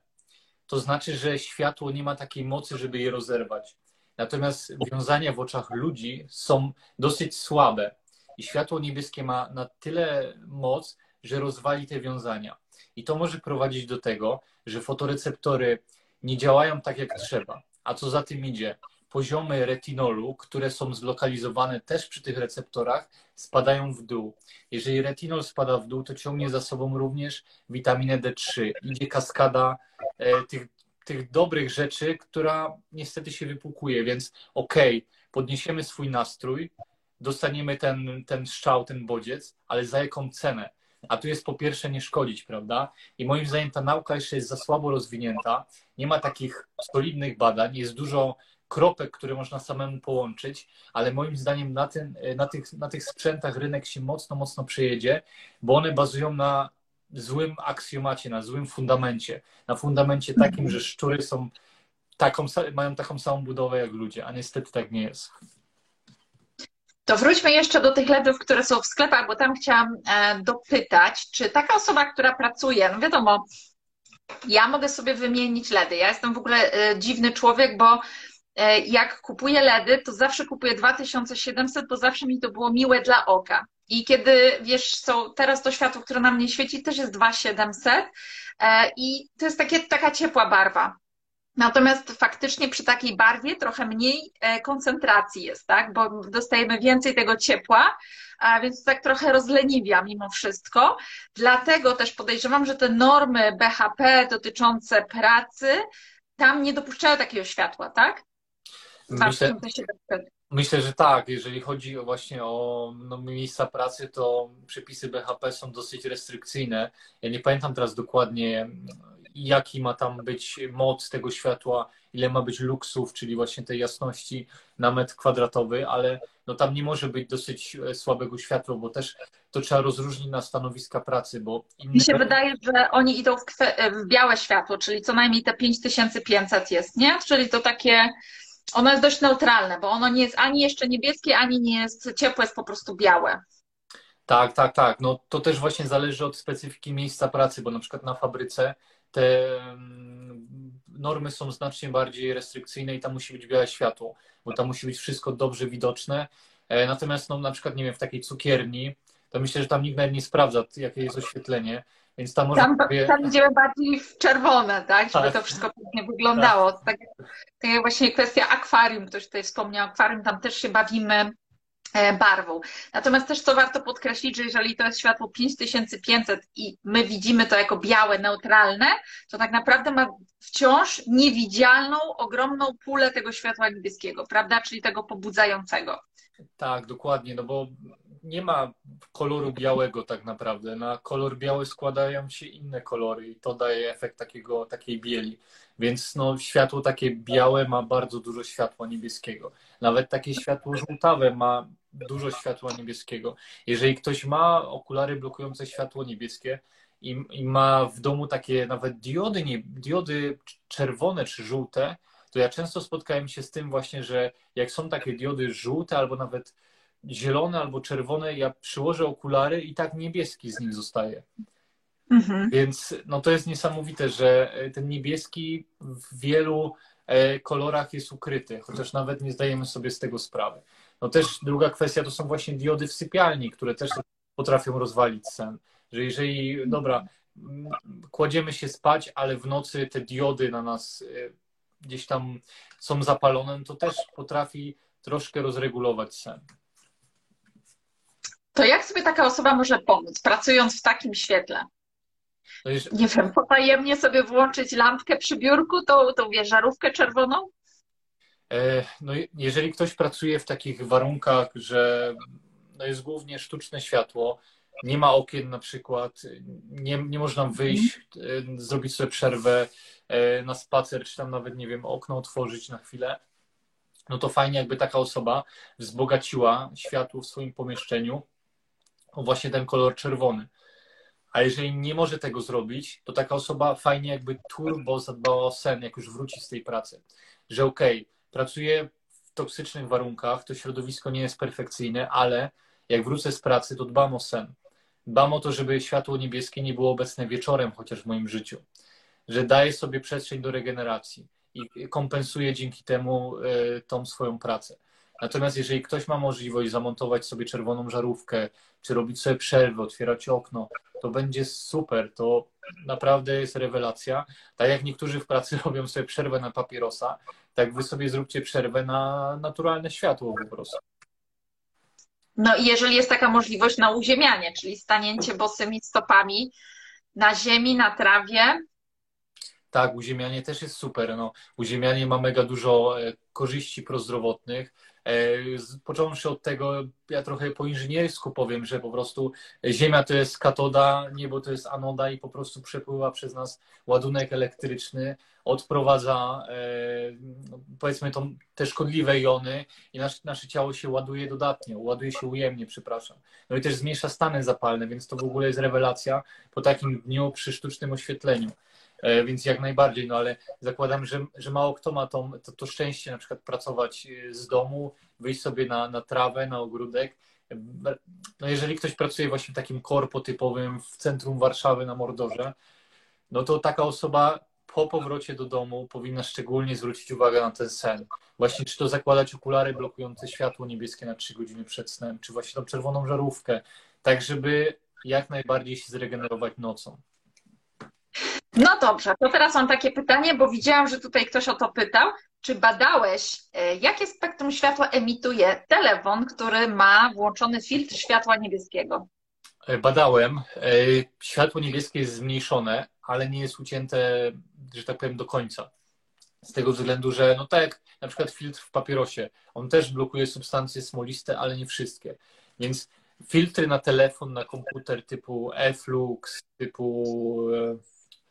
To znaczy, że światło nie ma takiej mocy, żeby je rozerwać. Natomiast wiązania w oczach ludzi są dosyć słabe. I światło niebieskie ma na tyle moc, że rozwali te wiązania. I to może prowadzić do tego, że fotoreceptory nie działają tak jak trzeba. A co za tym idzie? Poziomy retinolu, które są zlokalizowane też przy tych receptorach, spadają w dół. Jeżeli retinol spada w dół, to ciągnie za sobą również witaminę D3. Idzie kaskada e, tych, tych dobrych rzeczy, która niestety się wypłukuje, więc okej, okay, podniesiemy swój nastrój, dostaniemy ten, ten szczał, ten bodziec, ale za jaką cenę? A tu jest po pierwsze nie szkodzić, prawda? I moim zdaniem ta nauka jeszcze jest za słabo rozwinięta, nie ma takich solidnych badań, jest dużo kropek, które można samemu połączyć, ale moim zdaniem na, ten, na, tych, na tych sprzętach rynek się mocno, mocno przejedzie, bo one bazują na złym aksjomacie, na złym fundamencie. Na fundamencie takim, że szczury są taką, mają taką samą budowę jak ludzie, a niestety tak nie jest. To wróćmy jeszcze do tych LEDów, które są w sklepach, bo tam chciałam e, dopytać, czy taka osoba, która pracuje, no wiadomo, ja mogę sobie wymienić LEDy. Ja jestem w ogóle e, dziwny człowiek, bo E, jak kupuję LEDy, to zawsze kupuję 2700, bo zawsze mi to było miłe dla oka. I kiedy, wiesz co, teraz to światło, które na mnie świeci, też jest 2700 e, i to jest takie, taka ciepła barwa. Natomiast faktycznie przy takiej barwie trochę mniej e, koncentracji jest, tak? Bo dostajemy więcej tego ciepła, a więc tak trochę rozleniwia mimo wszystko. Dlatego też podejrzewam, że te normy BHP dotyczące pracy tam nie dopuszczają takiego światła, tak? Myślę, myślę, że tak. Jeżeli chodzi o właśnie o no, miejsca pracy, to przepisy BHP są dosyć restrykcyjne. Ja nie pamiętam teraz dokładnie, jaki ma tam być moc tego światła, ile ma być luksów, czyli właśnie tej jasności na metr kwadratowy, ale no tam nie może być dosyć e, słabego światła, bo też to trzeba rozróżnić na stanowiska pracy, bo inne... Mi się wydaje, że oni idą w, w białe światło, czyli co najmniej te 5500 jest, nie? Czyli to takie ono jest dość neutralne, bo ono nie jest ani jeszcze niebieskie, ani nie jest ciepłe, jest po prostu białe. Tak, tak, tak. No to też właśnie zależy od specyfiki miejsca pracy, bo na przykład na fabryce te mm, normy są znacznie bardziej restrykcyjne i tam musi być białe światło, bo tam musi być wszystko dobrze widoczne. E, natomiast no, na przykład, nie wiem, w takiej cukierni, to myślę, że tam nikt nawet nie sprawdza, jakie jest oświetlenie, Więc tam tam, sobie... tam idziemy bardziej w czerwone, tak? Żeby Tak. to wszystko pięknie wyglądało. Tak. tak jak właśnie kwestia akwarium, ktoś tutaj wspomniał, akwarium, tam też się bawimy e, barwą. Natomiast też co warto podkreślić, że jeżeli to jest światło 5500 i my widzimy to jako białe, neutralne, to tak naprawdę ma wciąż niewidzialną, ogromną pulę tego światła niebieskiego, prawda? Czyli tego pobudzającego. Tak, dokładnie, no bo nie ma koloru białego tak naprawdę. Na kolor biały składają się inne kolory i to daje efekt takiego, takiej bieli. Więc no, światło takie białe ma bardzo dużo światła niebieskiego. Nawet takie światło żółtawe ma dużo światła niebieskiego. Jeżeli ktoś ma okulary blokujące światło niebieskie i, i ma w domu takie nawet diody, nie, diody czerwone czy żółte, to ja często spotkałem się z tym właśnie, że jak są takie diody żółte albo nawet zielone albo czerwone, ja przyłożę okulary i tak niebieski z nich zostaje. Mhm. Więc no to jest niesamowite, że e, ten niebieski w wielu e, kolorach jest ukryty, chociaż nawet nie zdajemy sobie z tego sprawy. No też druga kwestia to są właśnie diody w sypialni, które też potrafią rozwalić sen. Że jeżeli, dobra, kładziemy się spać, ale w nocy te diody na nas e, gdzieś tam są zapalone, to też potrafi troszkę rozregulować sen. To jak sobie taka osoba może pomóc, pracując w takim świetle? No już... Nie wiem, potajemnie sobie włączyć lampkę przy biurku, tą, tą wiesz, żarówkę czerwoną? E, no, jeżeli ktoś pracuje w takich warunkach, że no jest głównie sztuczne światło, nie ma okien na przykład, nie, nie można wyjść, mm. zrobić sobie przerwę e, na spacer, czy tam nawet, nie wiem, okno otworzyć na chwilę, no to fajnie jakby taka osoba wzbogaciła światło w swoim pomieszczeniu właśnie ten kolor czerwony. A jeżeli nie może tego zrobić, to taka osoba fajnie jakby turbo zadbała o sen, jak już wróci z tej pracy. Że okej, okay, pracuję w toksycznych warunkach, to środowisko nie jest perfekcyjne, ale jak wrócę z pracy, to dbam o sen. Dbam o to, żeby światło niebieskie nie było obecne wieczorem chociaż w moim życiu. Że daję sobie przestrzeń do regeneracji i kompensuję dzięki temu y, tą swoją pracę. Natomiast jeżeli ktoś ma możliwość zamontować sobie czerwoną żarówkę, czy robić sobie przerwę, otwierać okno, to będzie super. To naprawdę jest rewelacja. Tak jak niektórzy w pracy [LAUGHS] robią sobie przerwę na papierosa, tak wy sobie zróbcie przerwę na naturalne światło po prostu. No i jeżeli jest taka możliwość na uziemianie, czyli stanięcie bosymi stopami na ziemi, na trawie. Tak, uziemianie też jest super. No, uziemianie ma mega dużo e, korzyści prozdrowotnych E, począwszy od tego, ja trochę po inżyniersku powiem, że po prostu Ziemia to jest katoda, niebo to jest anoda i po prostu przepływa przez nas ładunek elektryczny, odprowadza e, no, powiedzmy te szkodliwe jony i nasz, nasze ciało się ładuje dodatnio, ładuje się ujemnie, przepraszam. No i też zmniejsza stany zapalne, więc to w ogóle jest rewelacja po takim dniu przy sztucznym oświetleniu. E, więc jak najbardziej, no ale zakładam, że, że mało kto ma to, to, to szczęście na przykład pracować e, z domu, wyjść sobie na, na trawę, na ogródek. No jeżeli ktoś pracuje właśnie takim korpo typowym w centrum Warszawy na Mordorze, no to taka osoba po powrocie do domu powinna szczególnie zwrócić uwagę na ten sen. Właśnie czy to zakładać okulary blokujące światło niebieskie na 3 godziny przed snem, czy właśnie tą czerwoną żarówkę, tak żeby jak najbardziej się zregenerować nocą. No dobrze, to teraz mam takie pytanie, bo widziałam, że tutaj ktoś o to pytał. Czy badałeś, e, jakie spektrum światła emituje telefon, który ma włączony filtr światła niebieskiego? E, badałem. E, światło niebieskie jest zmniejszone, ale nie jest ucięte, że tak powiem, do końca. Z tego względu, że no tak jak na przykład filtr w papierosie, on też blokuje substancje smoliste, ale nie wszystkie. Więc filtry na telefon, na komputer typu e-flux, typu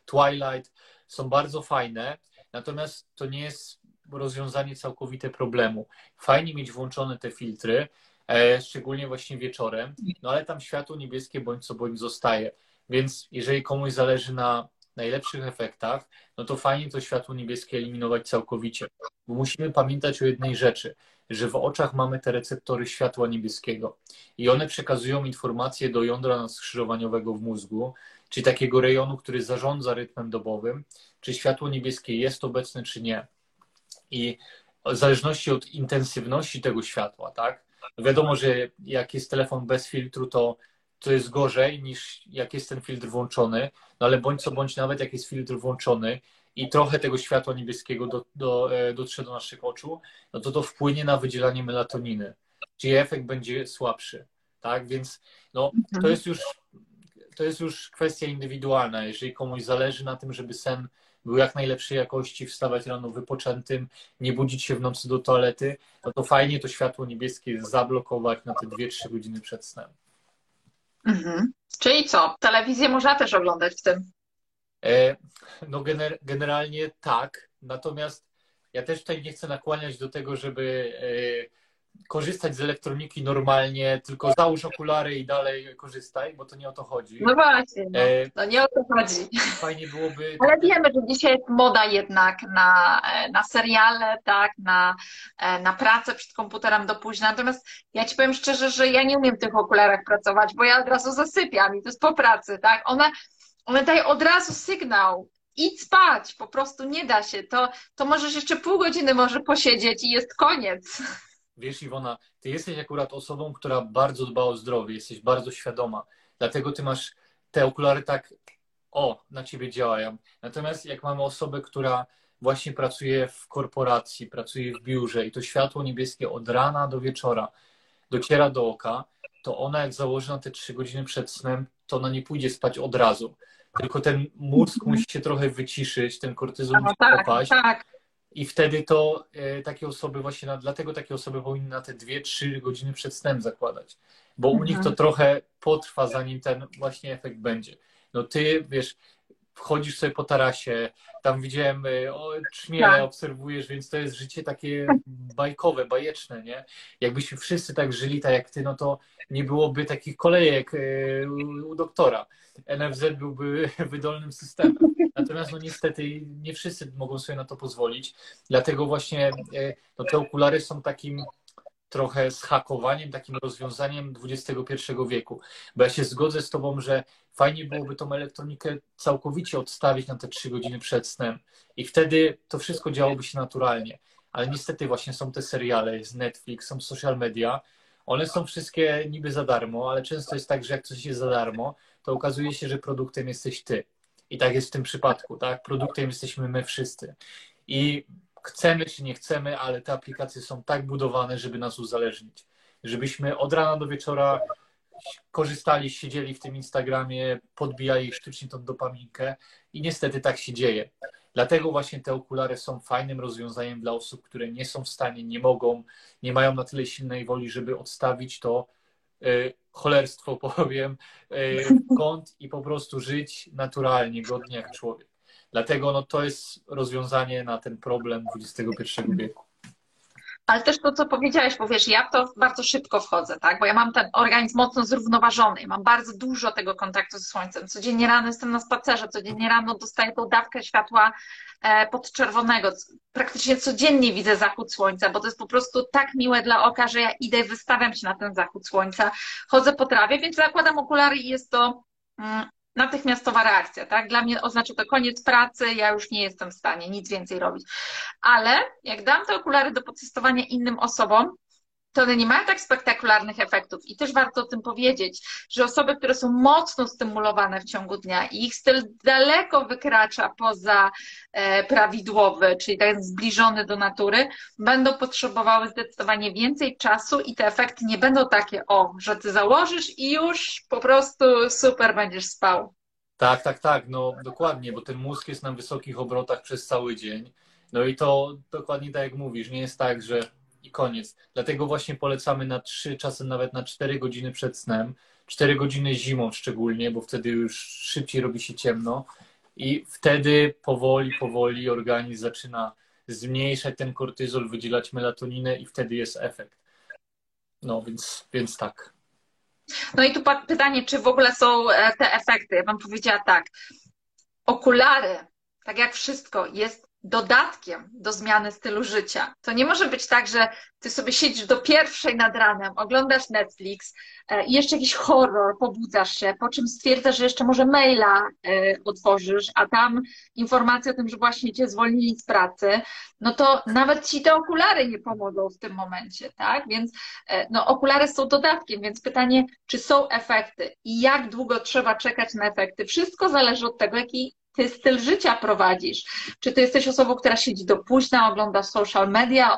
Twilight są bardzo fajne, natomiast to nie jest rozwiązanie całkowite problemu. Fajnie mieć włączone te filtry, e, szczególnie właśnie wieczorem, no ale tam światło niebieskie bądź co bądź zostaje. Więc jeżeli komuś zależy na najlepszych efektach, no to fajnie to światło niebieskie eliminować całkowicie. Bo musimy pamiętać o jednej rzeczy, że w oczach mamy te receptory światła niebieskiego i one przekazują informacje do jądra skrzyżowaniowego w mózgu, czyli takiego rejonu, który zarządza rytmem dobowym, czy światło niebieskie jest obecne, czy nie. I w zależności od intensywności tego światła, tak? Wiadomo, że jak jest telefon bez filtru, to to jest gorzej niż jak jest ten filtr włączony, no ale bądź co bądź, nawet jak jest filtr włączony i trochę tego światła niebieskiego do, do, e, dotrze do naszych oczu, no to to wpłynie na wydzielanie melatoniny, czyli efekt będzie słabszy, tak? Więc no, to Mhm. jest już to jest już kwestia indywidualna. Jeżeli komuś zależy na tym, żeby sen był jak najlepszej jakości, wstawać rano wypoczętym, nie budzić się w nocy do toalety, no to fajnie to światło niebieskie zablokować na te 2-3 godziny przed snem. Mhm. Czyli co? Telewizję można też oglądać w tym. E, No gener generalnie tak, natomiast ja też tutaj nie chcę nakłaniać do tego, żeby e, korzystać z elektroniki normalnie, tylko załóż okulary i dalej korzystaj, bo to nie o to chodzi. No właśnie, no. E, no nie o to chodzi. Fajnie byłoby. [LAUGHS] Ale wiemy, że dzisiaj jest moda jednak na, e, na seriale, tak, na, e, na pracę przed komputerem do późna. Natomiast ja ci powiem szczerze, że ja nie umiem w tych okularach pracować, bo ja od razu zasypiam i to jest po pracy, tak? One, one dają od razu sygnał. Idź spać, po prostu nie da się. To, to możesz jeszcze pół godziny może posiedzieć i jest koniec. Wiesz, Iwona, ty jesteś akurat osobą, która bardzo dba o zdrowie, jesteś bardzo świadoma. Dlatego ty masz te okulary tak, o, na ciebie działają. Natomiast jak mamy osobę, która właśnie pracuje w korporacji, pracuje w biurze i to światło niebieskie od rana do wieczora dociera do oka, to ona jak założy na te trzy godziny przed snem, to ona nie pójdzie spać od razu. Tylko ten mózg musi się trochę wyciszyć, ten kortyzol No musi tak, opaść. tak. I wtedy to e, takie osoby właśnie, dlatego takie osoby powinny na te 2-3 godziny przed snem zakładać, bo u Mhm. nich to trochę potrwa, zanim ten właśnie efekt będzie. No ty, wiesz, wchodzisz sobie po tarasie, tam widziałem, e, o, czmie Tak. obserwujesz, więc to jest życie takie bajkowe, bajeczne, nie? Jakbyśmy wszyscy tak żyli, tak jak ty, no to nie byłoby takich kolejek e, u, doktora. NFZ byłby [LAUGHS] wydolnym systemem. Natomiast no niestety nie wszyscy mogą sobie na to pozwolić. Dlatego właśnie e, no, te okulary są takim trochę zhakowaniem, takim rozwiązaniem XXI wieku. Bo ja się zgodzę z Tobą, że fajnie byłoby tą elektronikę całkowicie odstawić na te trzy godziny przed snem i wtedy to wszystko działoby się naturalnie. Ale niestety właśnie są te seriale, jest Netflix, są social media. One są wszystkie niby za darmo, ale często jest tak, że jak coś jest za darmo, to okazuje się, że produktem jesteś ty. I tak jest w tym przypadku, tak? Produktem jesteśmy my wszyscy. I chcemy czy nie chcemy, ale te aplikacje są tak budowane, żeby nas uzależnić. Żebyśmy od rana do wieczora korzystali, siedzieli w tym Instagramie, podbijali sztucznie tą dopaminkę i niestety tak się dzieje. Dlatego właśnie te okulary są fajnym rozwiązaniem dla osób, które nie są w stanie, nie mogą, nie mają na tyle silnej woli, żeby odstawić to y, cholerstwo, [LAUGHS] powiem, y, w kąt i po prostu żyć naturalnie, godnie jak człowiek. Dlatego no, to jest rozwiązanie na ten problem XXI wieku. Ale też to, co powiedziałeś, bo wiesz, ja to bardzo szybko wchodzę, tak? Bo ja mam ten organizm mocno zrównoważony, mam bardzo dużo tego kontaktu ze słońcem. Codziennie rano jestem na spacerze, codziennie rano dostaję tą dawkę światła e, podczerwonego. Praktycznie codziennie widzę zachód słońca, bo to jest po prostu tak miłe dla oka, że ja idę i wystawiam się na ten zachód słońca, chodzę po trawie, więc zakładam okulary i jest to mm, natychmiastowa reakcja, tak? Dla mnie oznacza to koniec pracy, ja już nie jestem w stanie nic więcej robić. Ale jak dam te okulary do potestowania innym osobom, to one nie mają tak spektakularnych efektów. I też warto o tym powiedzieć, że osoby, które są mocno stymulowane w ciągu dnia i ich styl daleko wykracza poza e, prawidłowy, czyli tak zbliżony do natury, będą potrzebowały zdecydowanie więcej czasu i te efekty nie będą takie, o, że ty założysz i już po prostu super będziesz spał. Tak, tak, tak, no dokładnie, bo ten mózg jest na wysokich obrotach przez cały dzień. No i to dokładnie tak jak mówisz, nie jest tak, że i koniec. Dlatego właśnie polecamy na 3, czasem nawet na 4 godziny przed snem. 4 godziny zimą szczególnie, bo wtedy już szybciej robi się ciemno i wtedy powoli, powoli organizm zaczyna zmniejszać ten kortyzol, wydzielać melatoninę i wtedy jest efekt. No więc, więc tak. No i tu pytanie, czy w ogóle są e, te efekty? Ja bym powiedziała tak. Okulary, tak jak wszystko, jest dodatkiem do zmiany stylu życia. To nie może być tak, że ty sobie siedzisz do pierwszej nad ranem, oglądasz Netflix e, i jeszcze jakiś horror, pobudzasz się, po czym stwierdzasz, że jeszcze może maila e, otworzysz, a tam informacja o tym, że właśnie cię zwolnili z pracy, no to nawet ci te okulary nie pomogą w tym momencie, tak? Więc e, no, okulary są dodatkiem, więc pytanie, czy są efekty i jak długo trzeba czekać na efekty? Wszystko zależy od tego, jaki ty styl życia prowadzisz. Czy ty jesteś osobą, która siedzi do późna, ogląda social media,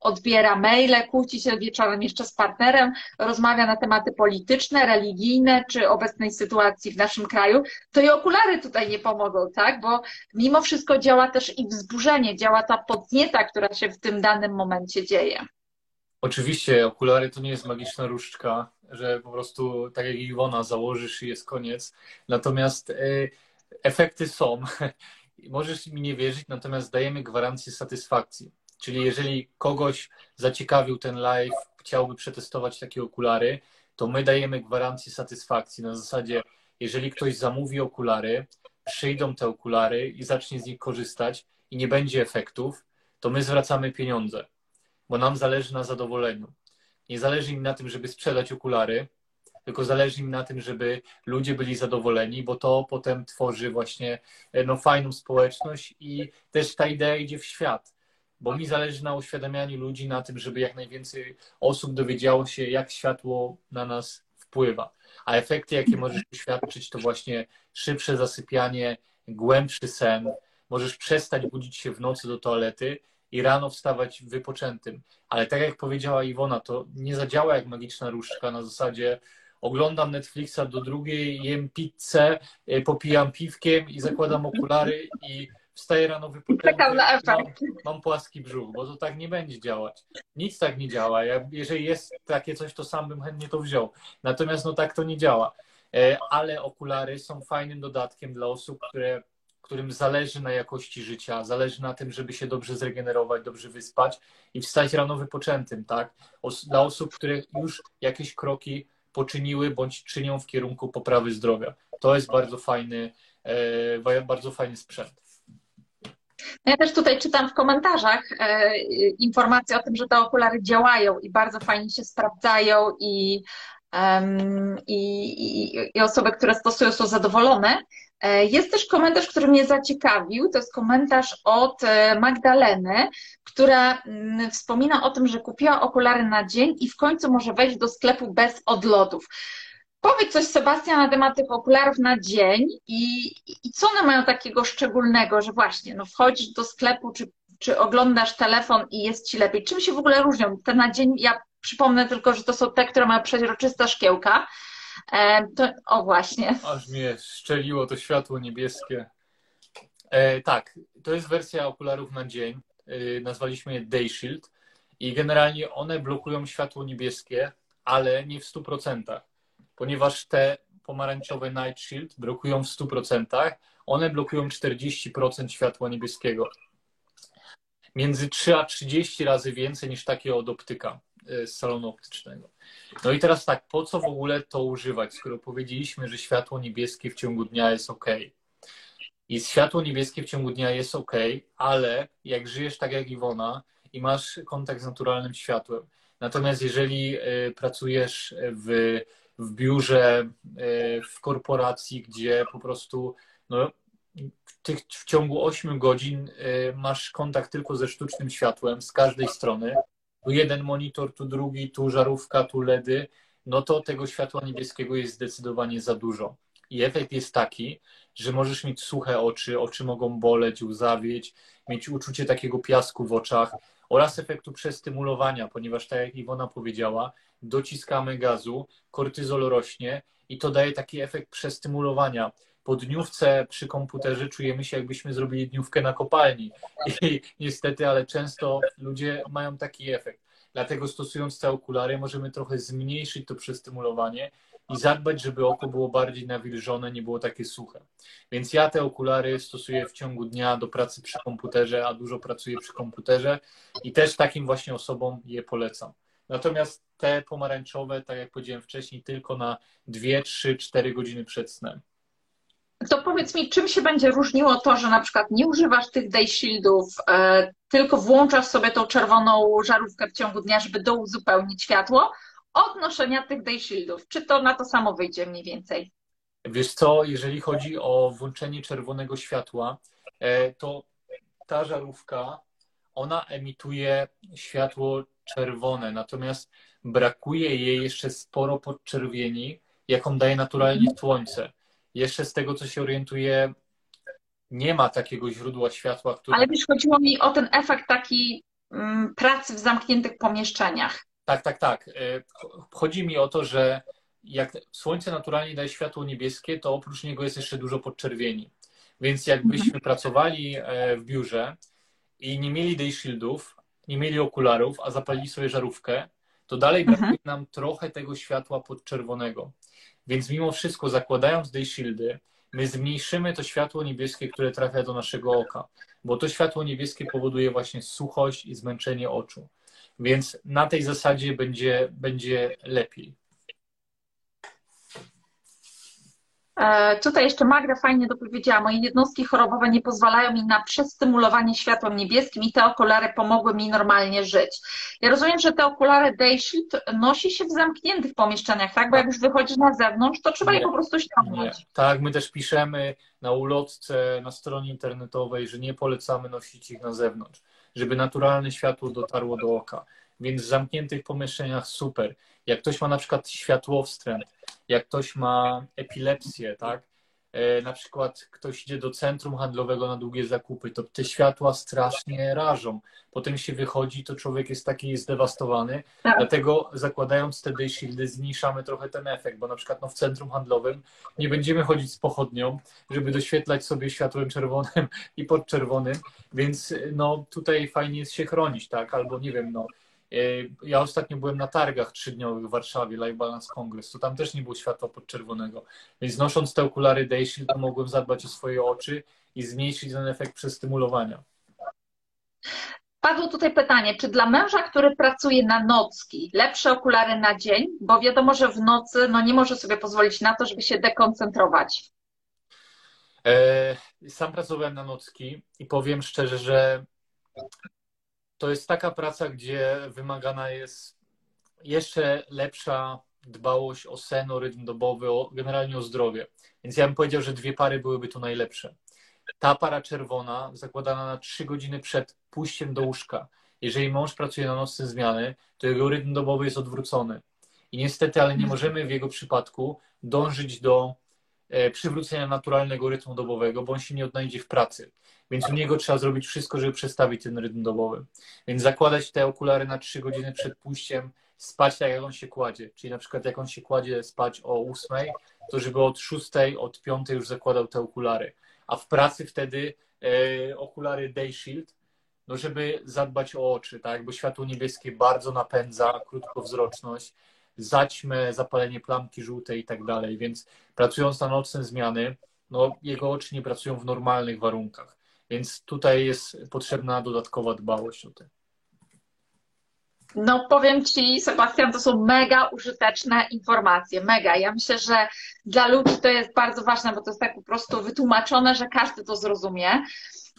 odbiera maile, kłóci się wieczorem jeszcze z partnerem, rozmawia na tematy polityczne, religijne, czy obecnej sytuacji w naszym kraju, to i okulary tutaj nie pomogą, tak? Bo mimo wszystko działa też i wzburzenie, działa ta podnieta, która się w tym danym momencie dzieje. Oczywiście, okulary to nie jest magiczna różdżka, że po prostu tak jak Iwona założysz i jest koniec. Natomiast yy efekty są. [LAUGHS] Możesz mi nie wierzyć, natomiast dajemy gwarancję satysfakcji. Czyli jeżeli kogoś zaciekawił ten live, chciałby przetestować takie okulary, to my dajemy gwarancję satysfakcji na zasadzie, jeżeli ktoś zamówi okulary, przyjdą te okulary i zacznie z nich korzystać i nie będzie efektów, to my zwracamy pieniądze, bo nam zależy na zadowoleniu. Nie zależy im na tym, żeby sprzedać okulary, tylko zależy mi na tym, żeby ludzie byli zadowoleni, bo to potem tworzy właśnie e, no, fajną społeczność i też ta idea idzie w świat. Bo mi zależy na uświadamianiu ludzi, na tym, żeby jak najwięcej osób dowiedziało się, jak światło na nas wpływa. A efekty, jakie możesz uświadczyć, to właśnie szybsze zasypianie, głębszy sen. Możesz przestać budzić się w nocy do toalety i rano wstawać wypoczętym. Ale tak jak powiedziała Iwona, to nie zadziała jak magiczna różdżka na zasadzie oglądam Netflixa do drugiej, jem pizzę, e, popijam piwkiem i zakładam okulary i wstaję rano wypoczęty, mam, mam płaski brzuch, bo to tak nie będzie działać. Nic tak nie działa. Ja, jeżeli jest takie coś, to sam bym chętnie to wziął. Natomiast no tak to nie działa. E, ale okulary są fajnym dodatkiem dla osób, które, którym zależy na jakości życia, zależy na tym, żeby się dobrze zregenerować, dobrze wyspać i wstać rano wypoczętym, tak? Dla osób, które już jakieś kroki poczyniły bądź czynią w kierunku poprawy zdrowia. To jest bardzo fajny, e, bardzo fajny sprzęt. No ja też tutaj czytam w komentarzach e, informacje o tym, że te okulary działają i bardzo fajnie się sprawdzają i, i, i osoby, które stosują są zadowolone. E, jest też komentarz, który mnie zaciekawił. To jest komentarz od e, Magdaleny, która mm, wspomina o tym, że kupiła okulary na dzień i w końcu może wejść do sklepu bez odlotów. Powiedz coś, Sebastian, na temat tych okularów na dzień i, i co one mają takiego szczególnego, że właśnie no, wchodzisz do sklepu, czy, czy oglądasz telefon i jest ci lepiej. Czym się w ogóle różnią? Te na dzień, ja przypomnę tylko, że to są te, które mają przeźroczyste szkiełka, to, o właśnie. Aż mnie szczeliło to światło niebieskie. E, tak, to jest wersja okularów na dzień. E, nazwaliśmy je Day Shield i generalnie one blokują światło niebieskie, ale nie w 100%, ponieważ te pomarańczowe Night Shield blokują w 100%, one blokują 40% światła niebieskiego. Między 3 a 30 razy więcej niż takie od optyka. Z salonu optycznego. No i teraz tak, po co w ogóle to używać, skoro powiedzieliśmy, że światło niebieskie w ciągu dnia jest ok. I światło niebieskie w ciągu dnia jest ok, ale jak żyjesz tak jak Iwona i masz kontakt z naturalnym światłem, natomiast jeżeli e, pracujesz w, w biurze, e, w korporacji, gdzie po prostu no, w, w ciągu 8 godzin masz kontakt tylko ze sztucznym światłem z każdej strony, tu jeden monitor, tu drugi, tu żarówka, tu LEDy, no to tego światła niebieskiego jest zdecydowanie za dużo. I efekt jest taki, że możesz mieć suche oczy, oczy mogą boleć, łzawieć, mieć uczucie takiego piasku w oczach oraz efektu przestymulowania, ponieważ tak jak Iwona powiedziała, dociskamy gazu, kortyzol rośnie i to daje taki efekt przestymulowania. Po dniówce przy komputerze czujemy się, jakbyśmy zrobili dniówkę na kopalni. I [LAUGHS] niestety, ale często ludzie mają taki efekt. Dlatego stosując te okulary możemy trochę zmniejszyć to przestymulowanie i zadbać, żeby oko było bardziej nawilżone, nie było takie suche. Więc ja te okulary stosuję w ciągu dnia do pracy przy komputerze, a dużo pracuję przy komputerze i też takim właśnie osobom je polecam. Natomiast te pomarańczowe, tak jak powiedziałem wcześniej, tylko na 2, 3, 4 godziny przed snem. To powiedz mi, czym się będzie różniło to, że na przykład nie używasz tych day shieldów, e, tylko włączasz sobie tą czerwoną żarówkę w ciągu dnia, żeby douzupełnić światło, od noszenia tych day shieldów. Czy to na to samo wyjdzie mniej więcej? Wiesz co, jeżeli chodzi o włączenie czerwonego światła, e, to ta żarówka, ona emituje światło czerwone, natomiast brakuje jej jeszcze sporo podczerwieni, jaką daje naturalnie słońce. Jeszcze z tego, co się orientuje, nie ma takiego źródła światła, które. Ale wiesz, chodziło mi o ten efekt taki mm, pracy w zamkniętych pomieszczeniach. Tak, tak, tak. E, chodzi mi o to, że jak słońce naturalnie daje światło niebieskie, to oprócz niego jest jeszcze dużo podczerwieni. Więc jakbyśmy mhm. pracowali e, w biurze i nie mieli day shieldów, nie mieli okularów, a zapalili sobie żarówkę, to dalej mhm. brakuje nam trochę tego światła podczerwonego. Więc mimo wszystko, zakładając day shieldy, my zmniejszymy to światło niebieskie, które trafia do naszego oka, bo to światło niebieskie powoduje właśnie suchość i zmęczenie oczu. Więc na tej zasadzie będzie, będzie lepiej. E, tutaj jeszcze Magda fajnie dopowiedziała, moje jednostki chorobowe nie pozwalają mi na przestymulowanie światłem niebieskim i te okulary pomogły mi normalnie żyć. Ja rozumiem, że te okulary Day Shield nosi się w zamkniętych pomieszczeniach, tak? Bo jak już wychodzisz na zewnątrz, to trzeba nie, je po prostu ściągnąć. Nie. Tak, my też piszemy na ulotce, na stronie internetowej, że nie polecamy nosić ich na zewnątrz, żeby naturalne światło dotarło do oka. Więc w zamkniętych pomieszczeniach super. Jak ktoś ma na przykład światłowstręt, jak ktoś ma epilepsję, tak? E, na przykład ktoś idzie do centrum handlowego na długie zakupy, to te światła strasznie rażą. Potem się wychodzi, to człowiek jest taki zdewastowany. Tak. Dlatego zakładając te day shieldy zmniejszamy trochę ten efekt, bo na przykład no, w centrum handlowym nie będziemy chodzić z pochodnią, żeby doświetlać sobie światłem czerwonym [LAUGHS] i podczerwonym, więc no tutaj fajnie jest się chronić, tak? Albo nie wiem, no ja ostatnio byłem na targach trzydniowych w Warszawie, Live Balance Congress, to tam też nie było światła podczerwonego. Więc nosząc te okulary Day Shield, mogłem zadbać o swoje oczy i zmniejszyć ten efekt przestymulowania. Padło tutaj pytanie, czy dla męża, który pracuje na nocki, lepsze okulary na dzień? Bo wiadomo, że w nocy no, nie może sobie pozwolić na to, żeby się dekoncentrować. E, sam pracowałem na nocki i powiem szczerze, że to jest taka praca, gdzie wymagana jest jeszcze lepsza dbałość o sen, o rytm dobowy, o, generalnie o zdrowie. Więc ja bym powiedział, że dwie pary byłyby tu najlepsze. Ta para czerwona, zakładana na trzy godziny przed pójściem do łóżka. Jeżeli mąż pracuje na nocne zmiany, to jego rytm dobowy jest odwrócony. I niestety, ale nie możemy w jego przypadku dążyć do przywrócenia naturalnego rytmu dobowego, bo on się nie odnajdzie w pracy. Więc u niego trzeba zrobić wszystko, żeby przestawić ten rytm dobowy. Więc zakładać te okulary na 3 godziny przed pójściem, spać tak, jak on się kładzie. Czyli na przykład jak on się kładzie spać o 8, to żeby od 6, od 5 już zakładał te okulary. A w pracy wtedy e, okulary Day Shield, no żeby zadbać o oczy, tak? Bo światło niebieskie bardzo napędza krótkowzroczność, zaćmę, zapalenie plamki żółtej i tak dalej. Więc pracując na nocne zmiany, no jego oczy nie pracują w normalnych warunkach. Więc tutaj jest potrzebna dodatkowa dbałość o to. No powiem Ci, Sebastian, to są mega użyteczne informacje, mega. Ja myślę, że dla ludzi to jest bardzo ważne, bo to jest tak po prostu wytłumaczone, że każdy to zrozumie.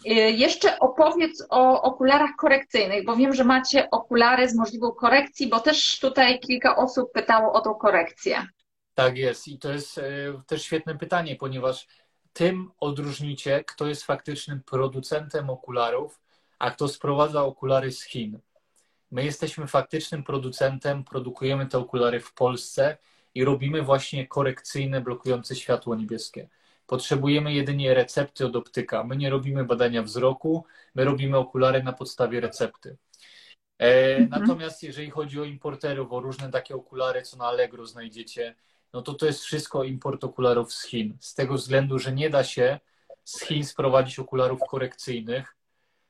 Y, jeszcze opowiedz o okularach korekcyjnych, bo wiem, że macie okulary z możliwą korekcji, bo też tutaj kilka osób pytało o tą korekcję. Tak jest i to jest y, też świetne pytanie, ponieważ tym odróżnicie, kto jest faktycznym producentem okularów, a kto sprowadza okulary z Chin. My jesteśmy faktycznym producentem, produkujemy te okulary w Polsce i robimy właśnie korekcyjne, blokujące światło niebieskie. Potrzebujemy jedynie recepty od optyka. My nie robimy badania wzroku, my robimy okulary na podstawie recepty. E, mhm. Natomiast jeżeli chodzi o importerów, o różne takie okulary, co na Allegro znajdziecie, no to to jest wszystko import okularów z Chin. Z tego względu, że nie da się z Chin sprowadzić okularów korekcyjnych,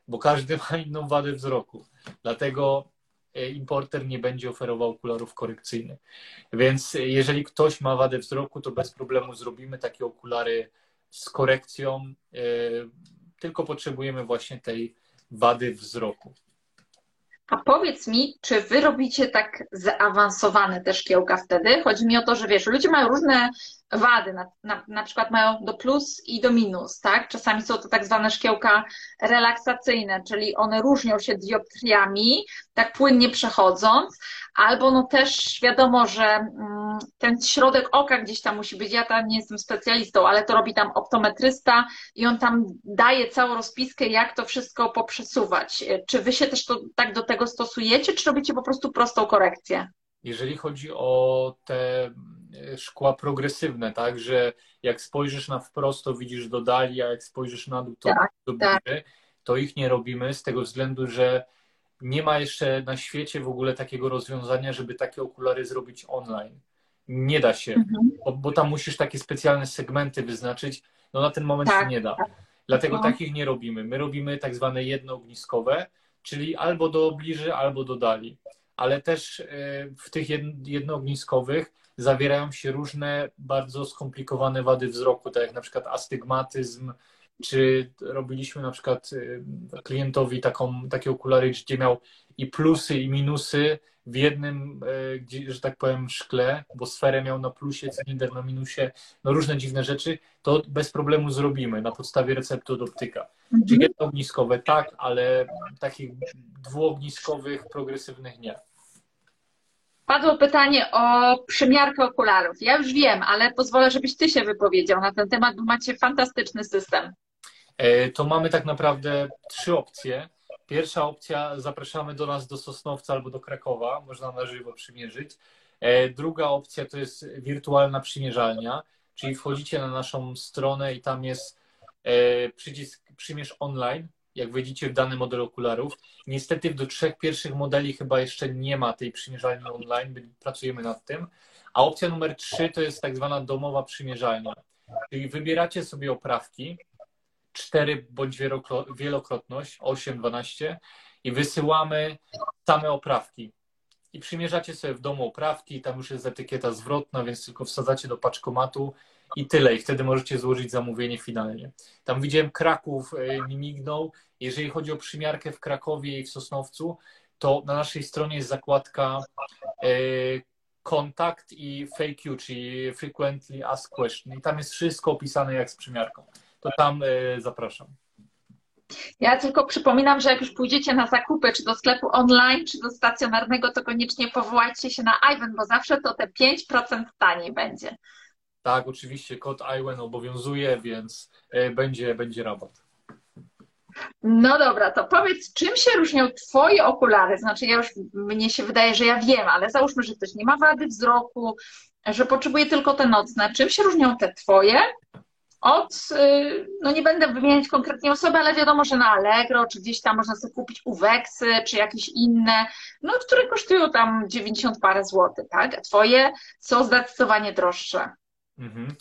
bo każdy ma inną wadę wzroku. Dlatego importer nie będzie oferował okularów korekcyjnych. Więc jeżeli ktoś ma wadę wzroku, to bez problemu zrobimy takie okulary z korekcją, e, tylko potrzebujemy właśnie tej wady wzroku. A powiedz mi, czy wy robicie tak zaawansowane te szkiełka wtedy? Chodzi mi o to, że wiesz, ludzie mają różne wady, na, na, na przykład mają do plus i do minus, tak? Czasami są to tak zwane szkiełka relaksacyjne, czyli one różnią się dioptriami, tak płynnie przechodząc, albo no też wiadomo, że mm, ten środek oka gdzieś tam musi być, ja tam nie jestem specjalistą, ale to robi tam optometrysta i on tam daje całą rozpiskę, jak to wszystko poprzesuwać. Czy wy się też to, tak do tego stosujecie, czy robicie po prostu prostą korekcję? Jeżeli chodzi o te szkła progresywne, tak, że jak spojrzysz na wprost, to widzisz do dali, a jak spojrzysz na dół, to tak, do tak. to ich nie robimy z tego względu, że nie ma jeszcze na świecie w ogóle takiego rozwiązania, żeby takie okulary zrobić online. Nie da się, mhm. bo, bo, tam musisz takie specjalne segmenty wyznaczyć. No na ten moment tak, się nie da. Tak. Dlatego no. takich nie robimy. My robimy tak zwane jednoogniskowe, czyli albo do bliży, albo do dali. Ale też e, w tych jednoogniskowych zawierają się różne bardzo skomplikowane wady wzroku, tak jak na przykład astygmatyzm, czy robiliśmy na przykład y, klientowi taką, takie okulary, gdzie miał i plusy, i minusy w jednym, gdzie, że tak powiem, szkle, bo sferę miał na plusie, cylinder na minusie, no różne dziwne rzeczy, to bez problemu zrobimy na podstawie recepty od optyka. Mhm. Czyli jednoogniskowe tak, ale takich dwuogniskowych, progresywnych nie. Padło pytanie o przymiarkę okularów. Ja już wiem, ale pozwolę, żebyś ty się wypowiedział na ten temat, bo macie fantastyczny system. E, to mamy tak naprawdę trzy opcje. Pierwsza opcja, zapraszamy do nas do Sosnowca albo do Krakowa, można na żywo przymierzyć. E, druga opcja to jest wirtualna przymierzalnia, czyli wchodzicie na naszą stronę i tam jest e, przycisk przymierz online, jak wejdziecie w dany model okularów. Niestety do trzech pierwszych modeli chyba jeszcze nie ma tej przymierzalni online, pracujemy nad tym. A opcja numer trzy to jest tak zwana domowa przymierzalnia. Czyli wybieracie sobie oprawki, 4 bądź wielokrotność, 8, 12 i wysyłamy same oprawki. I przymierzacie sobie w domu oprawki, tam już jest etykieta zwrotna, więc tylko wsadzacie do paczkomatu i tyle. I wtedy możecie złożyć zamówienie finalnie. Tam widziałem Kraków e, mi mignął. Jeżeli chodzi o przymiarkę w Krakowie i w Sosnowcu, to na naszej stronie jest zakładka e, kontakt i FAQ, czyli Frequently Asked Question. I tam jest wszystko opisane jak z przymiarką to tam e, zapraszam. Ja tylko przypominam, że jak już pójdziecie na zakupy, czy do sklepu online, czy do stacjonarnego, to koniecznie powołajcie się na Iwan, bo zawsze to te 5% taniej będzie. Tak, oczywiście kod Iwan obowiązuje, więc e, będzie, będzie rabat. No dobra, to powiedz, czym się różnią Twoje okulary? Znaczy, ja już, mnie się wydaje, że ja wiem, ale załóżmy, że ktoś nie ma wady wzroku, że potrzebuje tylko te nocne. Czym się różnią te Twoje od, y, no nie będę wymieniać konkretnie osoby, ale wiadomo, że na Allegro, czy gdzieś tam można sobie kupić uweksy, czy jakieś inne, no które kosztują tam 90 parę złotych, tak? A twoje są zdecydowanie droższe. Mhm.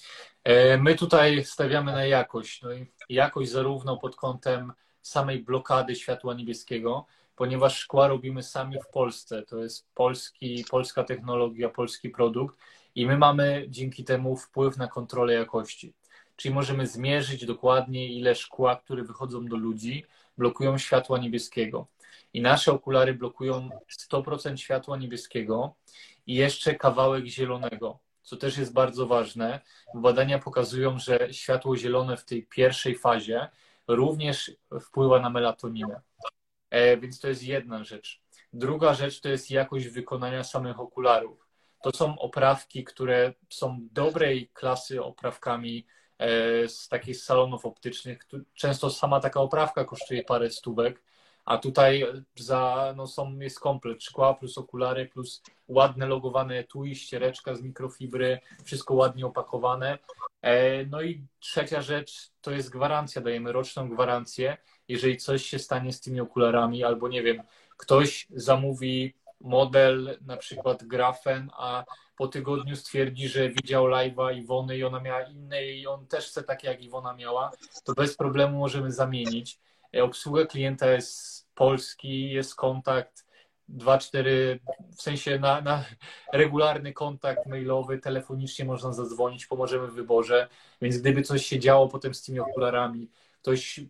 E, my tutaj stawiamy na jakość. No i jakość zarówno pod kątem samej blokady światła niebieskiego, ponieważ szkła robimy sami w Polsce. To jest polski, polska technologia, polski produkt i my mamy dzięki temu wpływ na kontrolę jakości czyli możemy zmierzyć dokładnie, ile szkła, które wychodzą do ludzi, blokują światła niebieskiego. I nasze okulary blokują 100% światła niebieskiego i jeszcze kawałek zielonego, co też jest bardzo ważne. Badania pokazują, że światło zielone w tej pierwszej fazie również wpływa na melatoninę. E, więc to jest jedna rzecz. Druga rzecz to jest jakość wykonania samych okularów. To są oprawki, które są dobrej klasy oprawkami E, z takich salonów optycznych. Często sama taka oprawka kosztuje parę stówek, a tutaj za, no są, jest komplet szkła plus okulary plus ładne logowane etui, ściereczka z mikrofibry, wszystko ładnie opakowane. E, no i trzecia rzecz to jest gwarancja, dajemy roczną gwarancję. Jeżeli coś się stanie z tymi okularami, albo nie wiem, ktoś zamówi model, na przykład grafen, a po tygodniu stwierdzi, że widział live'a Iwony i ona miała inne i on też chce takie, jak Iwona miała, to bez problemu możemy zamienić. E, obsługa klienta jest polski, jest kontakt 2-4, w sensie na, na, regularny kontakt mailowy, telefonicznie można zadzwonić, pomożemy w wyborze, więc gdyby coś się działo potem z tymi okularami, ktoś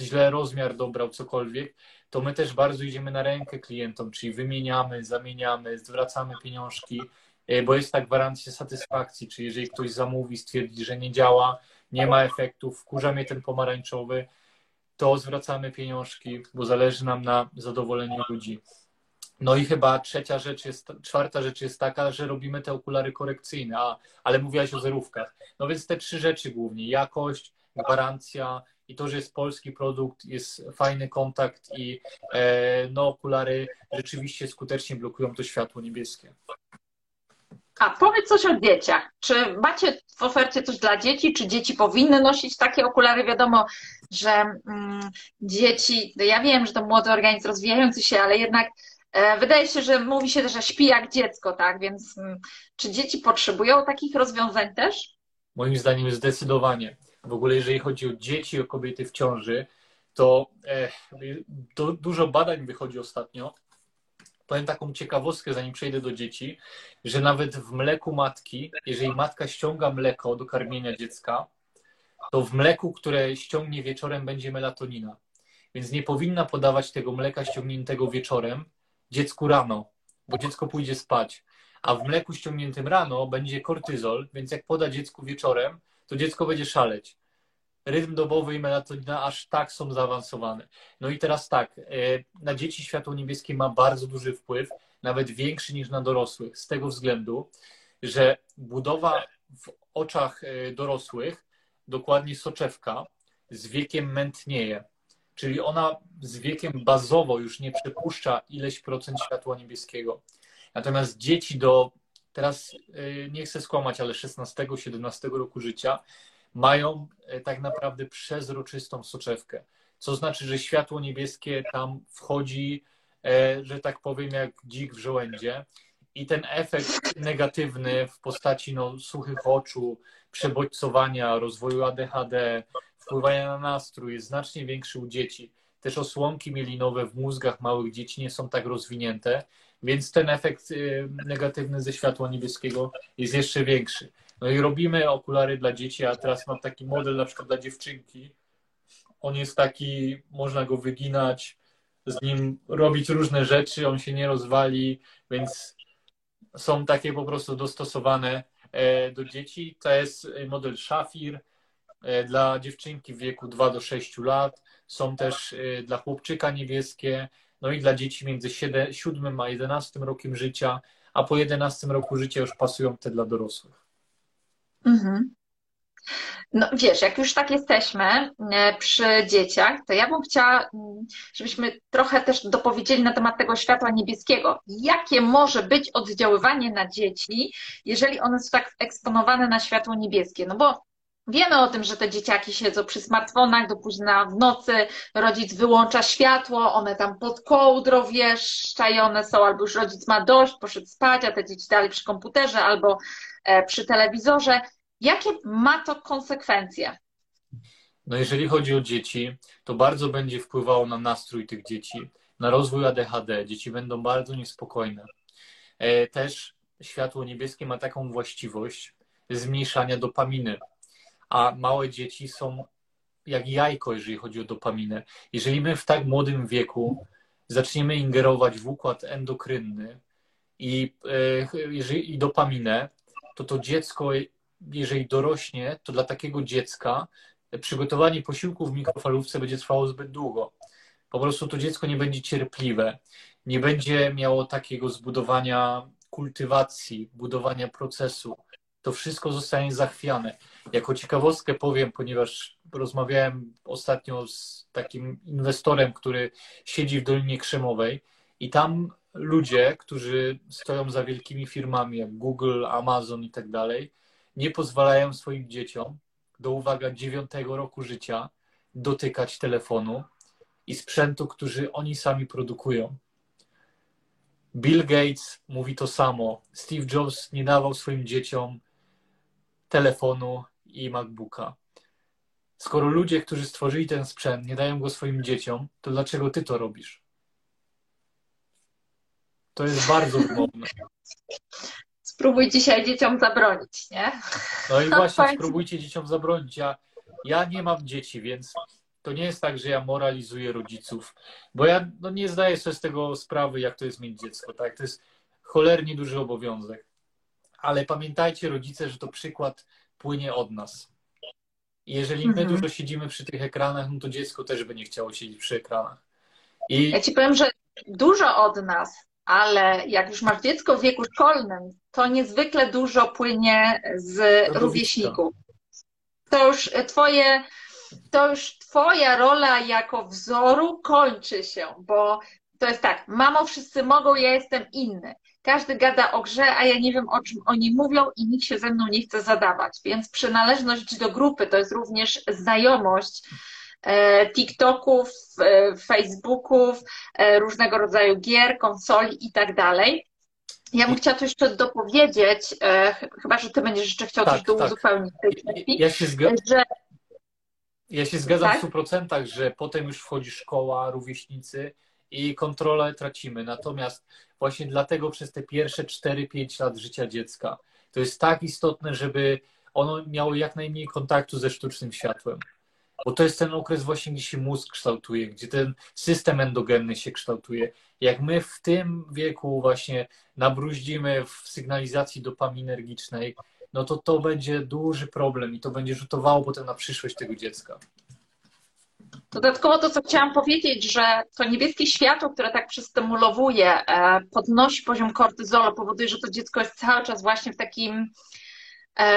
źle rozmiar dobrał, cokolwiek, to my też bardzo idziemy na rękę klientom, czyli wymieniamy, zamieniamy, zwracamy pieniążki, e, bo jest ta gwarancja satysfakcji, czyli jeżeli ktoś zamówi, stwierdzi, że nie działa, nie ma efektów, wkurza mnie ten pomarańczowy, to zwracamy pieniążki, bo zależy nam na zadowoleniu ludzi. No i chyba trzecia rzecz jest, czwarta rzecz jest taka, że robimy te okulary korekcyjne, a, ale mówiłaś o zerówkach. No więc te trzy rzeczy głównie, jakość, gwarancja i to, że jest polski produkt, jest fajny kontakt i e, no okulary rzeczywiście skutecznie blokują to światło niebieskie. A powiedz coś o dzieciach. Czy macie w ofercie coś dla dzieci? Czy dzieci powinny nosić takie okulary? Wiadomo, że mm, dzieci, no ja wiem, że to młody organizm rozwijający się, ale jednak e, wydaje się, że mówi się, że śpi jak dziecko, tak? Więc mm, czy dzieci potrzebują takich rozwiązań też? Moim zdaniem zdecydowanie. W ogóle jeżeli chodzi o dzieci, o kobiety w ciąży, to e, dużo badań wychodzi ostatnio, powiem taką ciekawostkę, zanim przejdę do dzieci, że nawet w mleku matki, jeżeli matka ściąga mleko do karmienia dziecka, to w mleku, które ściągnie wieczorem, będzie melatonina. Więc nie powinna podawać tego mleka ściągniętego wieczorem dziecku rano, bo dziecko pójdzie spać. A w mleku ściągniętym rano będzie kortyzol, więc jak poda dziecku wieczorem, to dziecko będzie szaleć rytm dobowy i melatonina aż tak są zaawansowane. No i teraz tak, e, na dzieci światło niebieskie ma bardzo duży wpływ, nawet większy niż na dorosłych, z tego względu, że budowa w oczach e, dorosłych, dokładnie soczewka, z wiekiem mętnieje. Czyli ona z wiekiem bazowo już nie przepuszcza ileś procent światła niebieskiego. Natomiast dzieci do, teraz e, nie chcę skłamać, ale 16-17 roku życia mają e, tak naprawdę przezroczystą soczewkę. Co znaczy, że światło niebieskie tam wchodzi, e, że tak powiem, jak dzik w żołędzie. I ten efekt negatywny w postaci no, suchych oczu, przebodźcowania, rozwoju ADHD, wpływania na nastrój jest znacznie większy u dzieci. Też osłonki mielinowe w mózgach małych dzieci nie są tak rozwinięte, więc ten efekt e, negatywny ze światła niebieskiego jest jeszcze większy. No i robimy okulary dla dzieci, a teraz mam taki model na przykład dla dziewczynki. On jest taki, można go wyginać, z nim robić różne rzeczy, on się nie rozwali, więc są takie po prostu dostosowane e, do dzieci. To jest model Szafir e, dla dziewczynki w wieku 2 do 6 lat. Są też e, dla chłopczyka niebieskie, no i dla dzieci między 7 a 11 rokiem życia, a po 11 roku życia już pasują te dla dorosłych. Mhm. No wiesz, jak już tak jesteśmy e, przy dzieciach, to ja bym chciała, mm, żebyśmy trochę też dopowiedzieli na temat tego światła niebieskiego. Jakie może być oddziaływanie na dzieci, jeżeli one są tak eksponowane na światło niebieskie? No bo Wiemy o tym, że te dzieciaki siedzą przy smartfonach do późna w nocy, rodzic wyłącza światło, one tam pod kołdrą wieszczajone są, albo już rodzic ma dość, poszedł spać, a te dzieci dalej przy komputerze albo przy telewizorze. Jakie ma to konsekwencje? No jeżeli chodzi o dzieci, to bardzo będzie wpływało na nastrój tych dzieci, na rozwój ADHD. Dzieci będą bardzo niespokojne. E, też światło niebieskie ma taką właściwość zmniejszania dopaminy a małe dzieci są jak jajko, jeżeli chodzi o dopaminę. Jeżeli my w tak młodym wieku zaczniemy ingerować w układ endokrynny i, e, i dopaminę, to to dziecko, jeżeli dorośnie, to dla takiego dziecka przygotowanie posiłku w mikrofalówce będzie trwało zbyt długo. Po prostu to dziecko nie będzie cierpliwe, nie będzie miało takiego zbudowania kultywacji, budowania procesu. To wszystko zostanie zachwiane. Jako ciekawostkę powiem, ponieważ rozmawiałem ostatnio z takim inwestorem, który siedzi w Dolinie Krzemowej i tam ludzie, którzy stoją za wielkimi firmami jak Google, Amazon i tak dalej, nie pozwalają swoim dzieciom do uwaga dziewiątego roku życia dotykać telefonu i sprzętu, który oni sami produkują. Bill Gates mówi to samo. Steve Jobs nie dawał swoim dzieciom telefonu i MacBooka. Skoro ludzie, którzy stworzyli ten sprzęt, nie dają go swoim dzieciom, to dlaczego ty to robisz? To jest bardzo wymowne. Spróbuj dzisiaj dzieciom zabronić, nie? No i [LAUGHS] właśnie, spróbujcie dzieciom zabronić. Ja, ja nie mam dzieci, więc to nie jest tak, że ja moralizuję rodziców, bo ja no, nie zdaję sobie z tego sprawy, jak to jest mieć dziecko. Tak? To jest cholernie duży obowiązek. ale pamiętajcie, rodzice, że to przykład płynie od nas. Jeżeli my mhm. dużo siedzimy przy tych ekranach, no to dziecko też by nie chciało siedzieć przy ekranach. I... Ja ci powiem, że dużo od nas, ale jak już masz dziecko w wieku szkolnym, to niezwykle dużo płynie z rówieśników. To już twoje, to już twoja rola jako wzoru kończy się, bo to jest tak, mamo, wszyscy mogą, ja jestem inny. Każdy gada o grze, a ja nie wiem, o czym oni mówią i nikt się ze mną nie chce zadawać. Więc przynależność do grupy to jest również znajomość e, TikToków, e, Facebooków, e, różnego rodzaju gier, konsoli i tak dalej. Ja bym chciała tu jeszcze dopowiedzieć, chyba, że ty będziesz jeszcze chciał tak, coś tak. uzupełnić tej kwestii, ja się zgadzam. Że... Ja się zgadzam tak? w 100%, że potem już wchodzi szkoła, rówieśnicy i kontrolę tracimy. Natomiast właśnie dlatego przez te pierwsze 4-5 lat życia dziecka to jest tak istotne, żeby ono miało jak najmniej kontaktu ze sztucznym światłem. Bo to jest ten okres właśnie, gdzie się mózg kształtuje, gdzie ten system endogenny się kształtuje. Jak my w tym wieku właśnie nabruździmy w sygnalizacji dopaminergicznej, no to to będzie duży problem i to będzie rzutowało potem na przyszłość tego dziecka. Dodatkowo to, co chciałam powiedzieć, że to niebieskie światło, które tak przystymulowuje, e, podnosi poziom kortyzolu, powoduje, że to dziecko jest cały czas właśnie w takim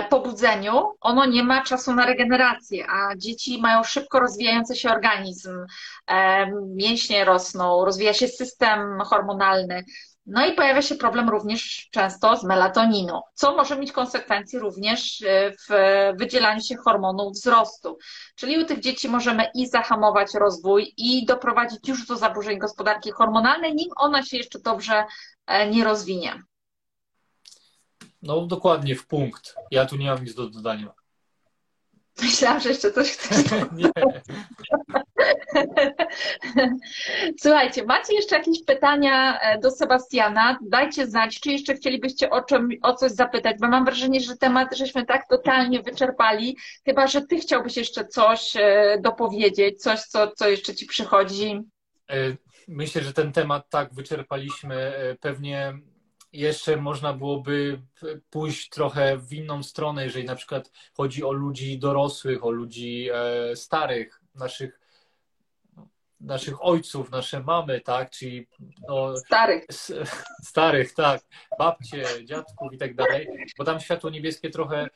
pobudzeniu, ono nie ma czasu na regenerację, a dzieci mają szybko rozwijający się organizm, e, mięśnie rosną, rozwija się system hormonalny, no i pojawia się problem również często z melatoniną, co może mieć konsekwencje również e, w wydzielaniu się hormonu wzrostu. Czyli u tych dzieci możemy i zahamować rozwój, i doprowadzić już do zaburzeń gospodarki hormonalnej, nim ona się jeszcze dobrze e, nie rozwinie. No dokładnie, w punkt. Ja tu nie mam nic do dodania. [LAUGHS] Myślałam, że jeszcze coś chcesz. [LAUGHS] nie. [LAUGHS] Słuchajcie, macie jeszcze jakieś pytania e, do Sebastiana? Dajcie znać, czy jeszcze chcielibyście o, czym, o coś zapytać, bo mam wrażenie, że temat żeśmy tak totalnie wyczerpali, chyba że ty chciałbyś jeszcze coś e, dopowiedzieć, coś, co, co jeszcze ci przychodzi. E, myślę, że ten temat tak wyczerpaliśmy. Pewnie jeszcze można byłoby pójść trochę w inną stronę, jeżeli na przykład chodzi o ludzi dorosłych, o ludzi starych, naszych naszych ojców, nasze mamy, tak, czyli no, starych. [LAUGHS] starych, tak, babcie, dziadków i tak dalej, bo tam światło niebieskie trochę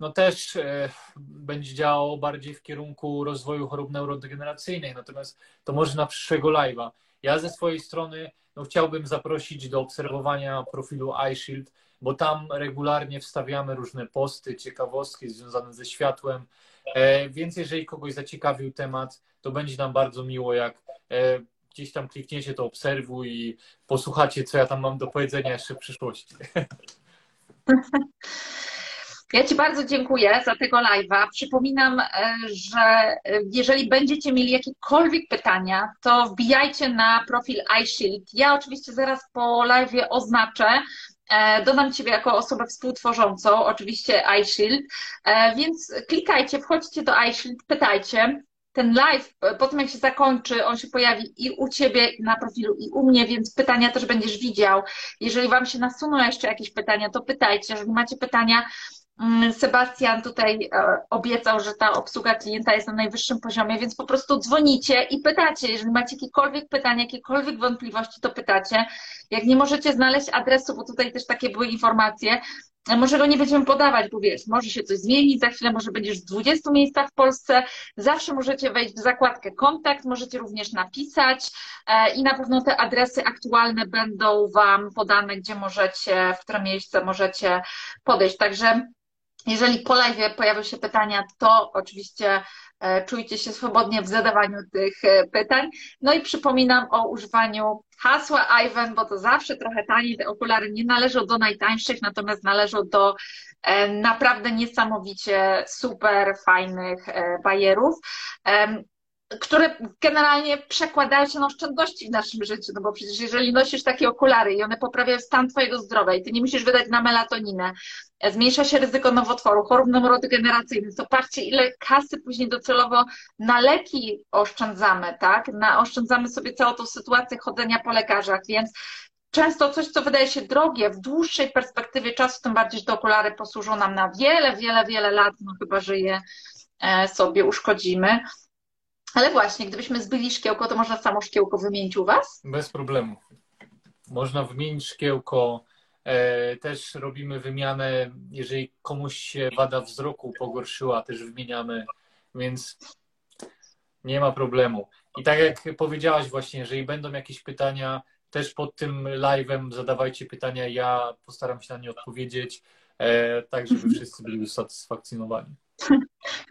no też e, będzie działało bardziej w kierunku rozwoju chorób neurodegeneracyjnych, natomiast to może na przyszłego live'a. Ja ze swojej strony no, chciałbym zaprosić do obserwowania profilu iShield, bo tam regularnie wstawiamy różne posty, ciekawostki związane ze światłem, e, więc jeżeli kogoś zaciekawił temat, to będzie nam bardzo miło, jak e, gdzieś tam klikniecie, to obserwuj i posłuchacie, co ja tam mam do powiedzenia jeszcze w przyszłości. [LAUGHS] Ja Ci bardzo dziękuję za tego live'a. Przypominam, e, że jeżeli będziecie mieli jakiekolwiek pytania, to wbijajcie na profil iShield. Ja oczywiście zaraz po live'ie oznaczę, e, Dodam Ciebie jako osobę współtworzącą, oczywiście iShield, więc klikajcie, wchodźcie do iShield, pytajcie ten live, po tym jak się zakończy, on się pojawi i u Ciebie na profilu, i u mnie, więc pytania też będziesz widział. Jeżeli Wam się nasuną jeszcze jakieś pytania, to pytajcie. Jeżeli macie pytania, Sebastian tutaj e, obiecał, że ta obsługa klienta jest na najwyższym poziomie, więc po prostu dzwonicie i pytacie. Jeżeli macie jakiekolwiek pytania, jakiekolwiek wątpliwości, to pytacie. Jak nie możecie znaleźć adresu, bo tutaj też takie były informacje, może go nie będziemy podawać, bo wiesz, może się coś zmienić, za chwilę może będziesz w 20 miejscach w Polsce, zawsze możecie wejść w zakładkę kontakt, możecie również napisać e, i na pewno te adresy aktualne będą Wam podane, gdzie możecie, w które miejsce możecie podejść. Także jeżeli po live pojawią się pytania, to oczywiście e, czujcie się swobodnie w zadawaniu tych e, pytań. No i przypominam o używaniu hasła Ivan, bo to zawsze trochę taniej. Te okulary nie należą do najtańszych, natomiast należą do e, naprawdę niesamowicie super fajnych bajerów które generalnie przekładają się na oszczędności w naszym życiu, no bo przecież jeżeli nosisz takie okulary i one poprawiają stan Twojego zdrowia i Ty nie musisz wydać na melatoninę, zmniejsza się ryzyko nowotworu, chorób neurodegeneracyjnych, to patrzcie ile kasy później docelowo na leki oszczędzamy, tak? Na, oszczędzamy sobie całą tą sytuację chodzenia po lekarzach, więc często coś, co wydaje się drogie, w dłuższej perspektywie czasu, tym bardziej, że te okulary posłużą nam na wiele, wiele, wiele lat, no chyba, że je e, sobie uszkodzimy. Ale właśnie, gdybyśmy zbyli szkiełko, to można samo szkiełko wymienić u Was? Bez problemu. Można wymienić szkiełko. E, też robimy wymianę, jeżeli komuś się wada wzroku pogorszyła, też wymieniamy, więc nie ma problemu. I tak jak powiedziałaś właśnie, jeżeli będą jakieś pytania, też pod tym live'em zadawajcie pytania, ja postaram się na nie odpowiedzieć, e, tak żeby wszyscy byli usatysfakcjonowani.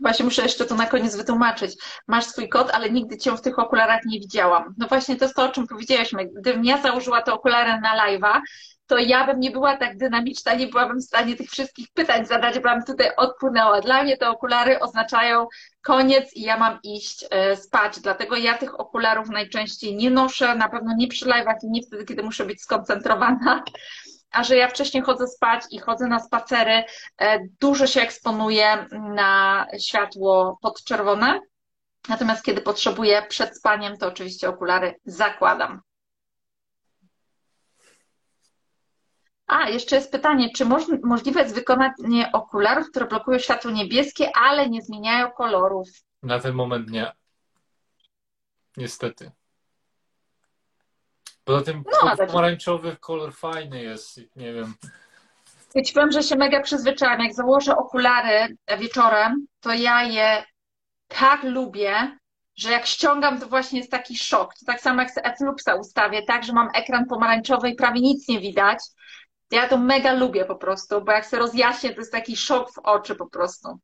Właśnie muszę jeszcze to na koniec wytłumaczyć. Masz swój kod, ale nigdy cię w tych okularach nie widziałam. No właśnie to jest to, o czym powiedzieliśmy. Gdybym ja założyła te okulary na live'a, to ja bym nie była tak dynamiczna, nie byłabym w stanie tych wszystkich pytań zadać, bym tutaj odpłynęła. Dla mnie te okulary oznaczają koniec i ja mam iść e, spać. Dlatego ja tych okularów najczęściej nie noszę, na pewno nie przy live'ach i nie wtedy, kiedy muszę być skoncentrowana a że ja wcześniej chodzę spać i chodzę na spacery, e, dużo się eksponuję na światło podczerwone. Natomiast kiedy potrzebuję przed spaniem, to oczywiście okulary zakładam. A, jeszcze jest pytanie, czy możliwe jest wykonanie okularów, które blokują światło niebieskie, ale nie zmieniają kolorów? Na ten moment nie. Niestety. Poza tym no, pomarańczowy kolor fajny jest, nie wiem. Ja ci powiem, że się mega przyzwyczaiłam. Jak założę okulary wieczorem, to ja je tak lubię, że jak ściągam, to właśnie jest taki szok. To tak samo jak z F-Luxa ustawię, tak, że mam ekran pomarańczowy i prawie nic nie widać. Ja to mega lubię po prostu, bo jak się rozjaśnię, to jest taki szok w oczy po prostu.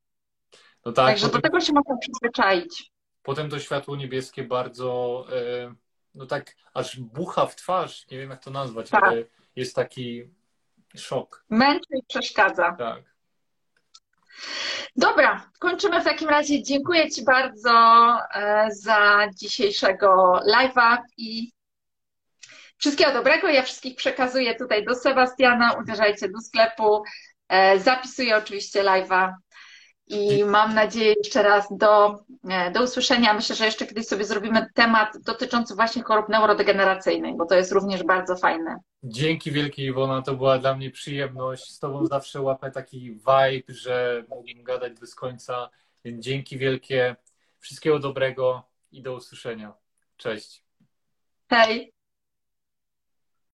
No tak, Także potem, do tego się można przyzwyczaić. Potem to światło niebieskie bardzo... Yy no tak aż bucha w twarz, nie wiem jak to nazwać, tak. ale jest taki szok. Męczy i przeszkadza. Tak. Dobra, kończymy w takim razie. Dziękuję Ci bardzo e, za dzisiejszego live'a i wszystkiego dobrego. Ja wszystkich przekazuję tutaj do Sebastiana. Uderzajcie do sklepu. E, zapisuję oczywiście live'a i mam nadzieję jeszcze raz do, e, do usłyszenia. Myślę, że jeszcze kiedyś sobie zrobimy temat dotyczący właśnie chorób neurodegeneracyjnych, bo to jest również bardzo fajne. Dzięki wielkie Iwona, to była dla mnie przyjemność. Z Tobą zawsze łapę taki vibe, że mogłem gadać bez końca. Więc dzięki wielkie, wszystkiego dobrego i do usłyszenia. Cześć. Hej.